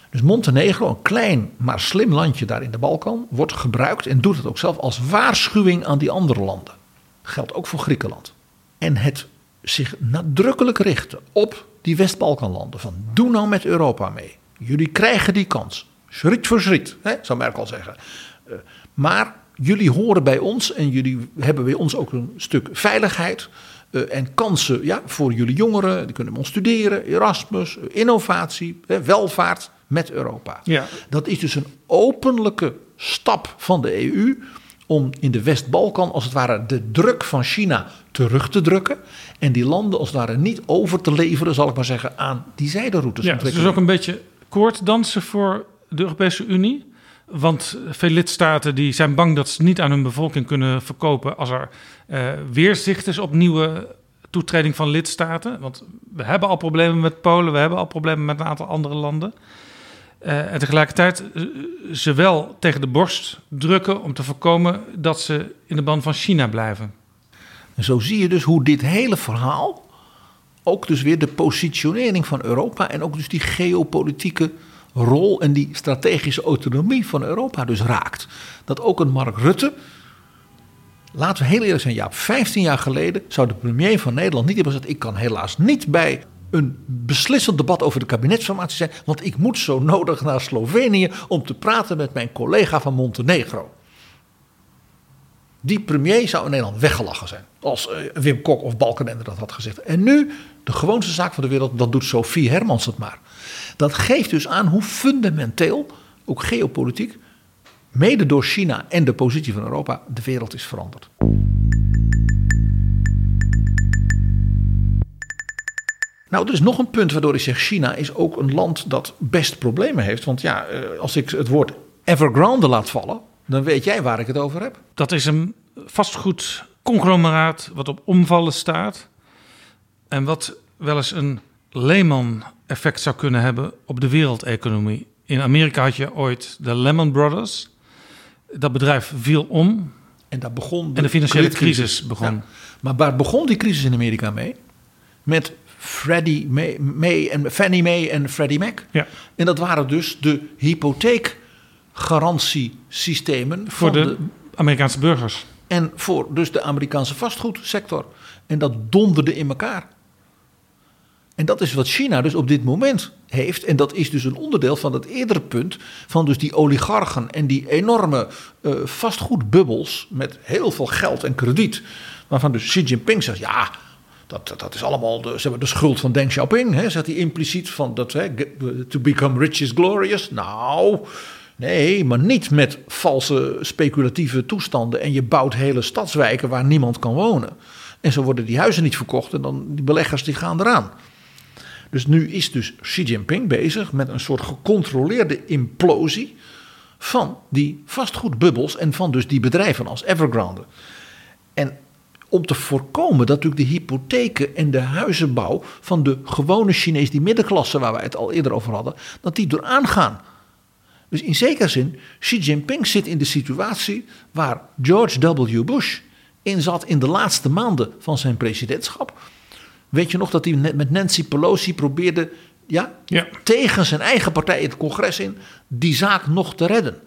Dus Montenegro, een klein maar slim landje daar in de Balkan, wordt gebruikt en doet het ook zelf als waarschuwing aan die andere landen. Geldt ook voor Griekenland. En het zich nadrukkelijk richten op die West-Balkanlanden. Van doe nou met Europa mee. Jullie krijgen die kans. Schriet voor schriet, hè, zou Merkel zeggen. Eh, maar jullie horen bij ons en jullie hebben bij ons ook een stuk veiligheid. Eh, en kansen ja, voor jullie jongeren. Die kunnen ons studeren. Erasmus, eh, innovatie, welvaart met Europa. Ja. Dat is dus een openlijke stap van de EU om in de West-Balkan als het ware de druk van China terug te drukken. En die landen als het ware niet over te leveren, zal ik maar zeggen, aan die zijderoutes. Ja, het is dus ook een beetje koorddansen voor de Europese Unie. Want veel lidstaten die zijn bang dat ze niet aan hun bevolking kunnen verkopen als er eh, weerzicht is op nieuwe toetreding van lidstaten. Want we hebben al problemen met Polen, we hebben al problemen met een aantal andere landen. Eh, en tegelijkertijd eh, ze wel tegen de borst drukken om te voorkomen dat ze in de band van China blijven. En zo zie je dus hoe dit hele verhaal ook dus weer de positionering van Europa en ook dus die geopolitieke rol en die strategische autonomie van Europa dus raakt. Dat ook een Mark Rutte, laten we heel eerlijk zijn Jaap, 15 jaar geleden zou de premier van Nederland niet hebben gezegd ik kan helaas niet bij een beslissend debat over de kabinetsformatie zijn, want ik moet zo nodig naar Slovenië om te praten met mijn collega van Montenegro. Die premier zou in Nederland weggelachen zijn. Als eh, Wim Kok of Balkenende dat had gezegd. En nu, de gewoonste zaak van de wereld, dan doet Sophie Hermans het maar. Dat geeft dus aan hoe fundamenteel, ook geopolitiek, mede door China en de positie van Europa, de wereld is veranderd. Nou, er is nog een punt waardoor ik zeg: China is ook een land dat best problemen heeft. Want ja, eh, als ik het woord Evergrande laat vallen, dan weet jij waar ik het over heb. Dat is een vastgoedconglomeraat wat op omvallen staat. En wat wel eens een Lehman-effect zou kunnen hebben op de wereldeconomie. In Amerika had je ooit de Lehman Brothers. Dat bedrijf viel om En daar begon en de financiële crisis begon. Ja. Maar waar begon die crisis in Amerika mee? Met Freddie May, May en Fannie Mae en Freddie Mac. Ja. En dat waren dus de hypotheekgarantiesystemen Voor van de Amerikaanse burgers. en voor dus de Amerikaanse vastgoedsector. En dat donderde in elkaar. En dat is wat China dus op dit moment heeft. En dat is dus een onderdeel van het eerdere punt. Van dus die oligarchen en die enorme eh, vastgoedbubbels. Met heel veel geld en krediet. Waarvan dus Xi Jinping zegt: ja, dat, dat, is allemaal de, zeg maar, de schuld van Deng Xiaoping. Hè, zegt hij impliciet van dat hè, to become rich is glorious. Nou, nee, maar niet met valse speculatieve toestanden. En je bouwt hele stadswijken waar niemand kan wonen. En zo worden die huizen niet verkocht en dan die beleggers die gaan eraan. Dus nu is dus Xi Jinping bezig met een soort gecontroleerde implosie van die vastgoedbubbels en van dus die bedrijven als Evergrande. En om te voorkomen dat natuurlijk de hypotheken en de huizenbouw van de gewone Chinees, die middenklasse waar wij het al eerder over hadden, dat die eraan gaan. Dus in zekere zin, Xi Jinping zit in de situatie waar George W. Bush in zat in de laatste maanden van zijn presidentschap. Weet je nog dat hij met Nancy Pelosi probeerde ja, Ja. tegen zijn eigen partij het congres in die zaak nog te redden?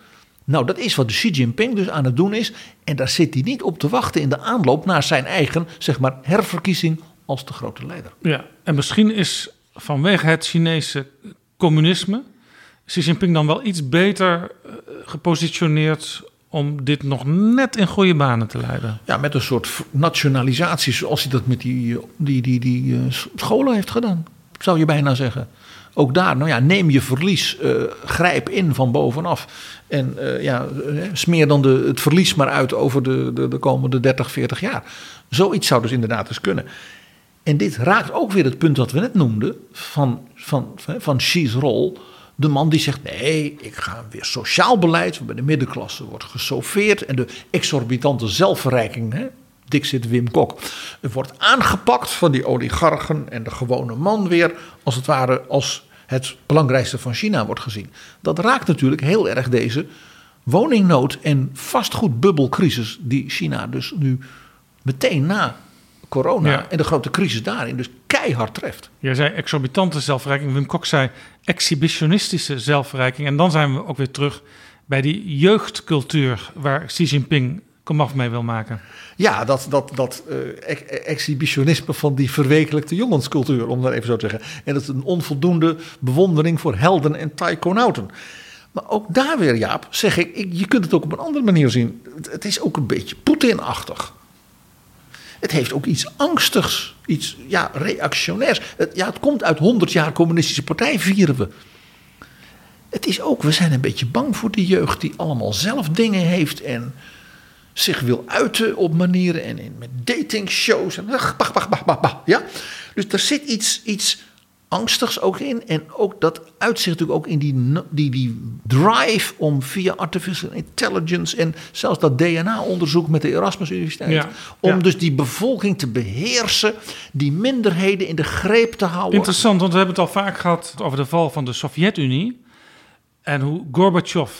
Nou, dat is wat Xi Jinping dus aan het doen is. En daar zit hij niet op te wachten in de aanloop naar zijn eigen, zeg maar, herverkiezing als de grote leider. Ja, en misschien is vanwege het Chinese communisme Xi Jinping dan wel iets beter eh, gepositioneerd om dit nog net in goede banen te leiden. Ja, met een soort nationalisatie zoals hij dat met die, die, die, die eh, scholen heeft gedaan. Zou je bijna zeggen. Ook daar, nou ja, neem je verlies, eh, grijp in van bovenaf. En eh, ja, smeer dan de, het verlies maar uit over de, de, de komende 30, 40 jaar. Zoiets zou dus inderdaad eens kunnen. En dit raakt ook weer het punt wat we net noemden van, van, van, van Xi's rol. De man die zegt, nee, ik ga weer sociaal beleid, waarbij de middenklasse wordt gesoffeerd en de exorbitante zelfverrijking, hè, dik zit Wim Kok, wordt aangepakt van die oligarchen en de gewone man weer, als het ware als het belangrijkste van China wordt gezien. Dat raakt natuurlijk heel erg deze woningnood en vastgoedbubbelcrisis die China dus nu meteen na corona Ja. en de grote crisis daarin dus keihard treft. Jij zei exorbitante zelfverrijking. Wim Kok zei exhibitionistische zelfverrijking. En dan zijn we ook weer terug bij die jeugdcultuur waar Xi Jinping komaf mee wil maken. Ja, dat, dat, dat eh, ex- exhibitionisme van die verwekelijkte jongenscultuur, om dat even zo te zeggen. En dat is een onvoldoende bewondering voor helden en taikonauten. Maar ook daar weer, Jaap, zeg ik, ik- je kunt het ook op een andere manier zien. Het, het is ook een beetje Poetin-achtig. Het heeft ook iets angstigs, iets ja, reactionairs. Het, ja, het komt uit 100 jaar communistische partij, vieren we. Het is ook, we zijn een beetje bang voor de jeugd die allemaal zelf dingen heeft en zich wil uiten op manieren en in, met datingshows en bah, bah, bah, bah, ja. Dus er zit iets, iets angstigs ook in en ook dat uitzicht natuurlijk ook in die, die, die drive om via artificial intelligence en zelfs dat DNA-onderzoek met de Erasmus Universiteit Ja, om ja. dus die bevolking te beheersen, die minderheden in de greep te houden. Interessant, want we hebben het al vaak gehad over de val van de Sovjet-Unie. En hoe Gorbachev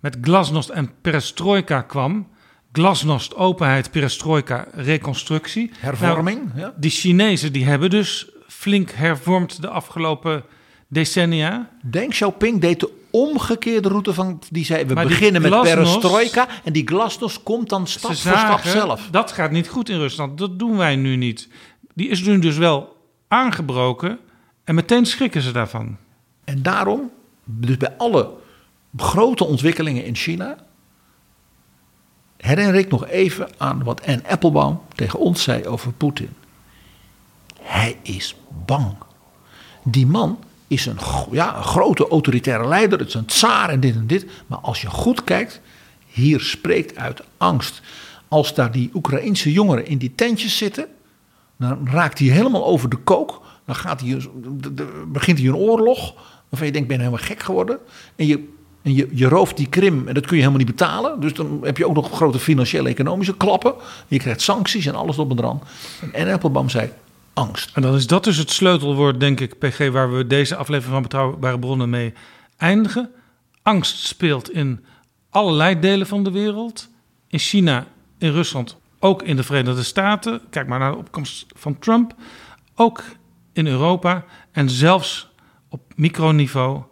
met glasnost en perestroika kwam. Glasnost, openheid, perestroika, reconstructie. Hervorming, Nou, ja. Die Chinezen die hebben dus flink hervormd de afgelopen decennia. Deng Xiaoping deed de omgekeerde route van die zei we Maar beginnen met perestroika en die glasnost komt dan stap voor stap zelf. dat gaat niet goed in Rusland. Dat doen wij nu niet. Die is nu dus wel aangebroken. En meteen schrikken ze daarvan. En daarom, dus bij alle grote ontwikkelingen in China, herinner ik nog even aan wat Anne Applebaum tegen ons zei over Poetin. Hij is bang. Die man is een, ja, een grote autoritaire leider. Het is een tsaar en dit en dit. Maar als je goed kijkt, hier spreekt uit angst. Als daar die Oekraïense jongeren in die tentjes zitten, dan raakt hij helemaal over de kook. Dan gaat hij, begint hij een oorlog. Waarvan je denkt, ben je helemaal gek geworden? En je, en je, je rooft die Krim en dat kun je helemaal niet betalen. Dus dan heb je ook nog grote financiële economische klappen. Je krijgt sancties en alles op en dran. En Appelbaum zei, angst. En dan is dat dus het sleutelwoord, denk ik, PG, waar we deze aflevering van Betrouwbare Bronnen mee eindigen. Angst speelt in allerlei delen van de wereld. In China, in Rusland, ook in de Verenigde Staten. Kijk maar naar de opkomst van Trump. Ook in Europa en zelfs op microniveau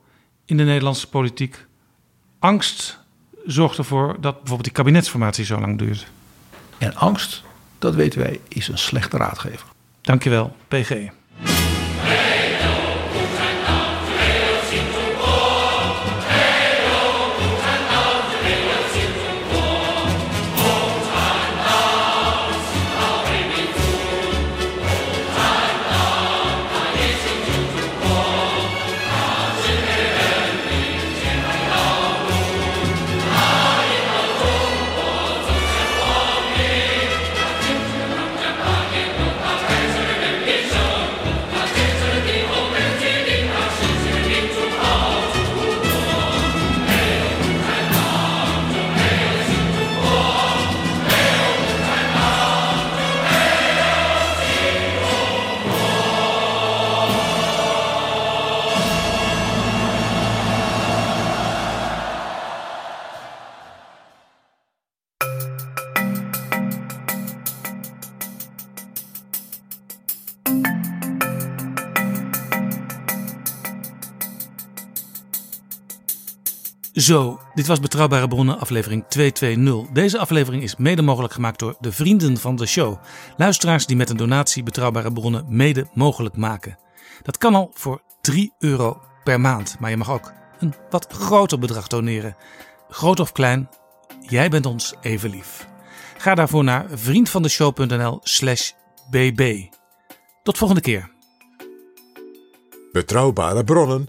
in de Nederlandse politiek. Angst zorgt ervoor dat bijvoorbeeld die kabinetsformatie zo lang duurt. En angst, dat weten wij, is een slechte raadgever. Dankjewel, PG. Zo, dit was Betrouwbare Bronnen, aflevering 220. Deze aflevering is mede mogelijk gemaakt door de vrienden van de show. Luisteraars die met een donatie Betrouwbare Bronnen mede mogelijk maken. Dat kan al voor 3 euro per maand, maar je mag ook een wat groter bedrag doneren. Groot of klein, jij bent ons even lief. Ga daarvoor naar vriendvandeshow.nl slash bb. Tot volgende keer. Betrouwbare bronnen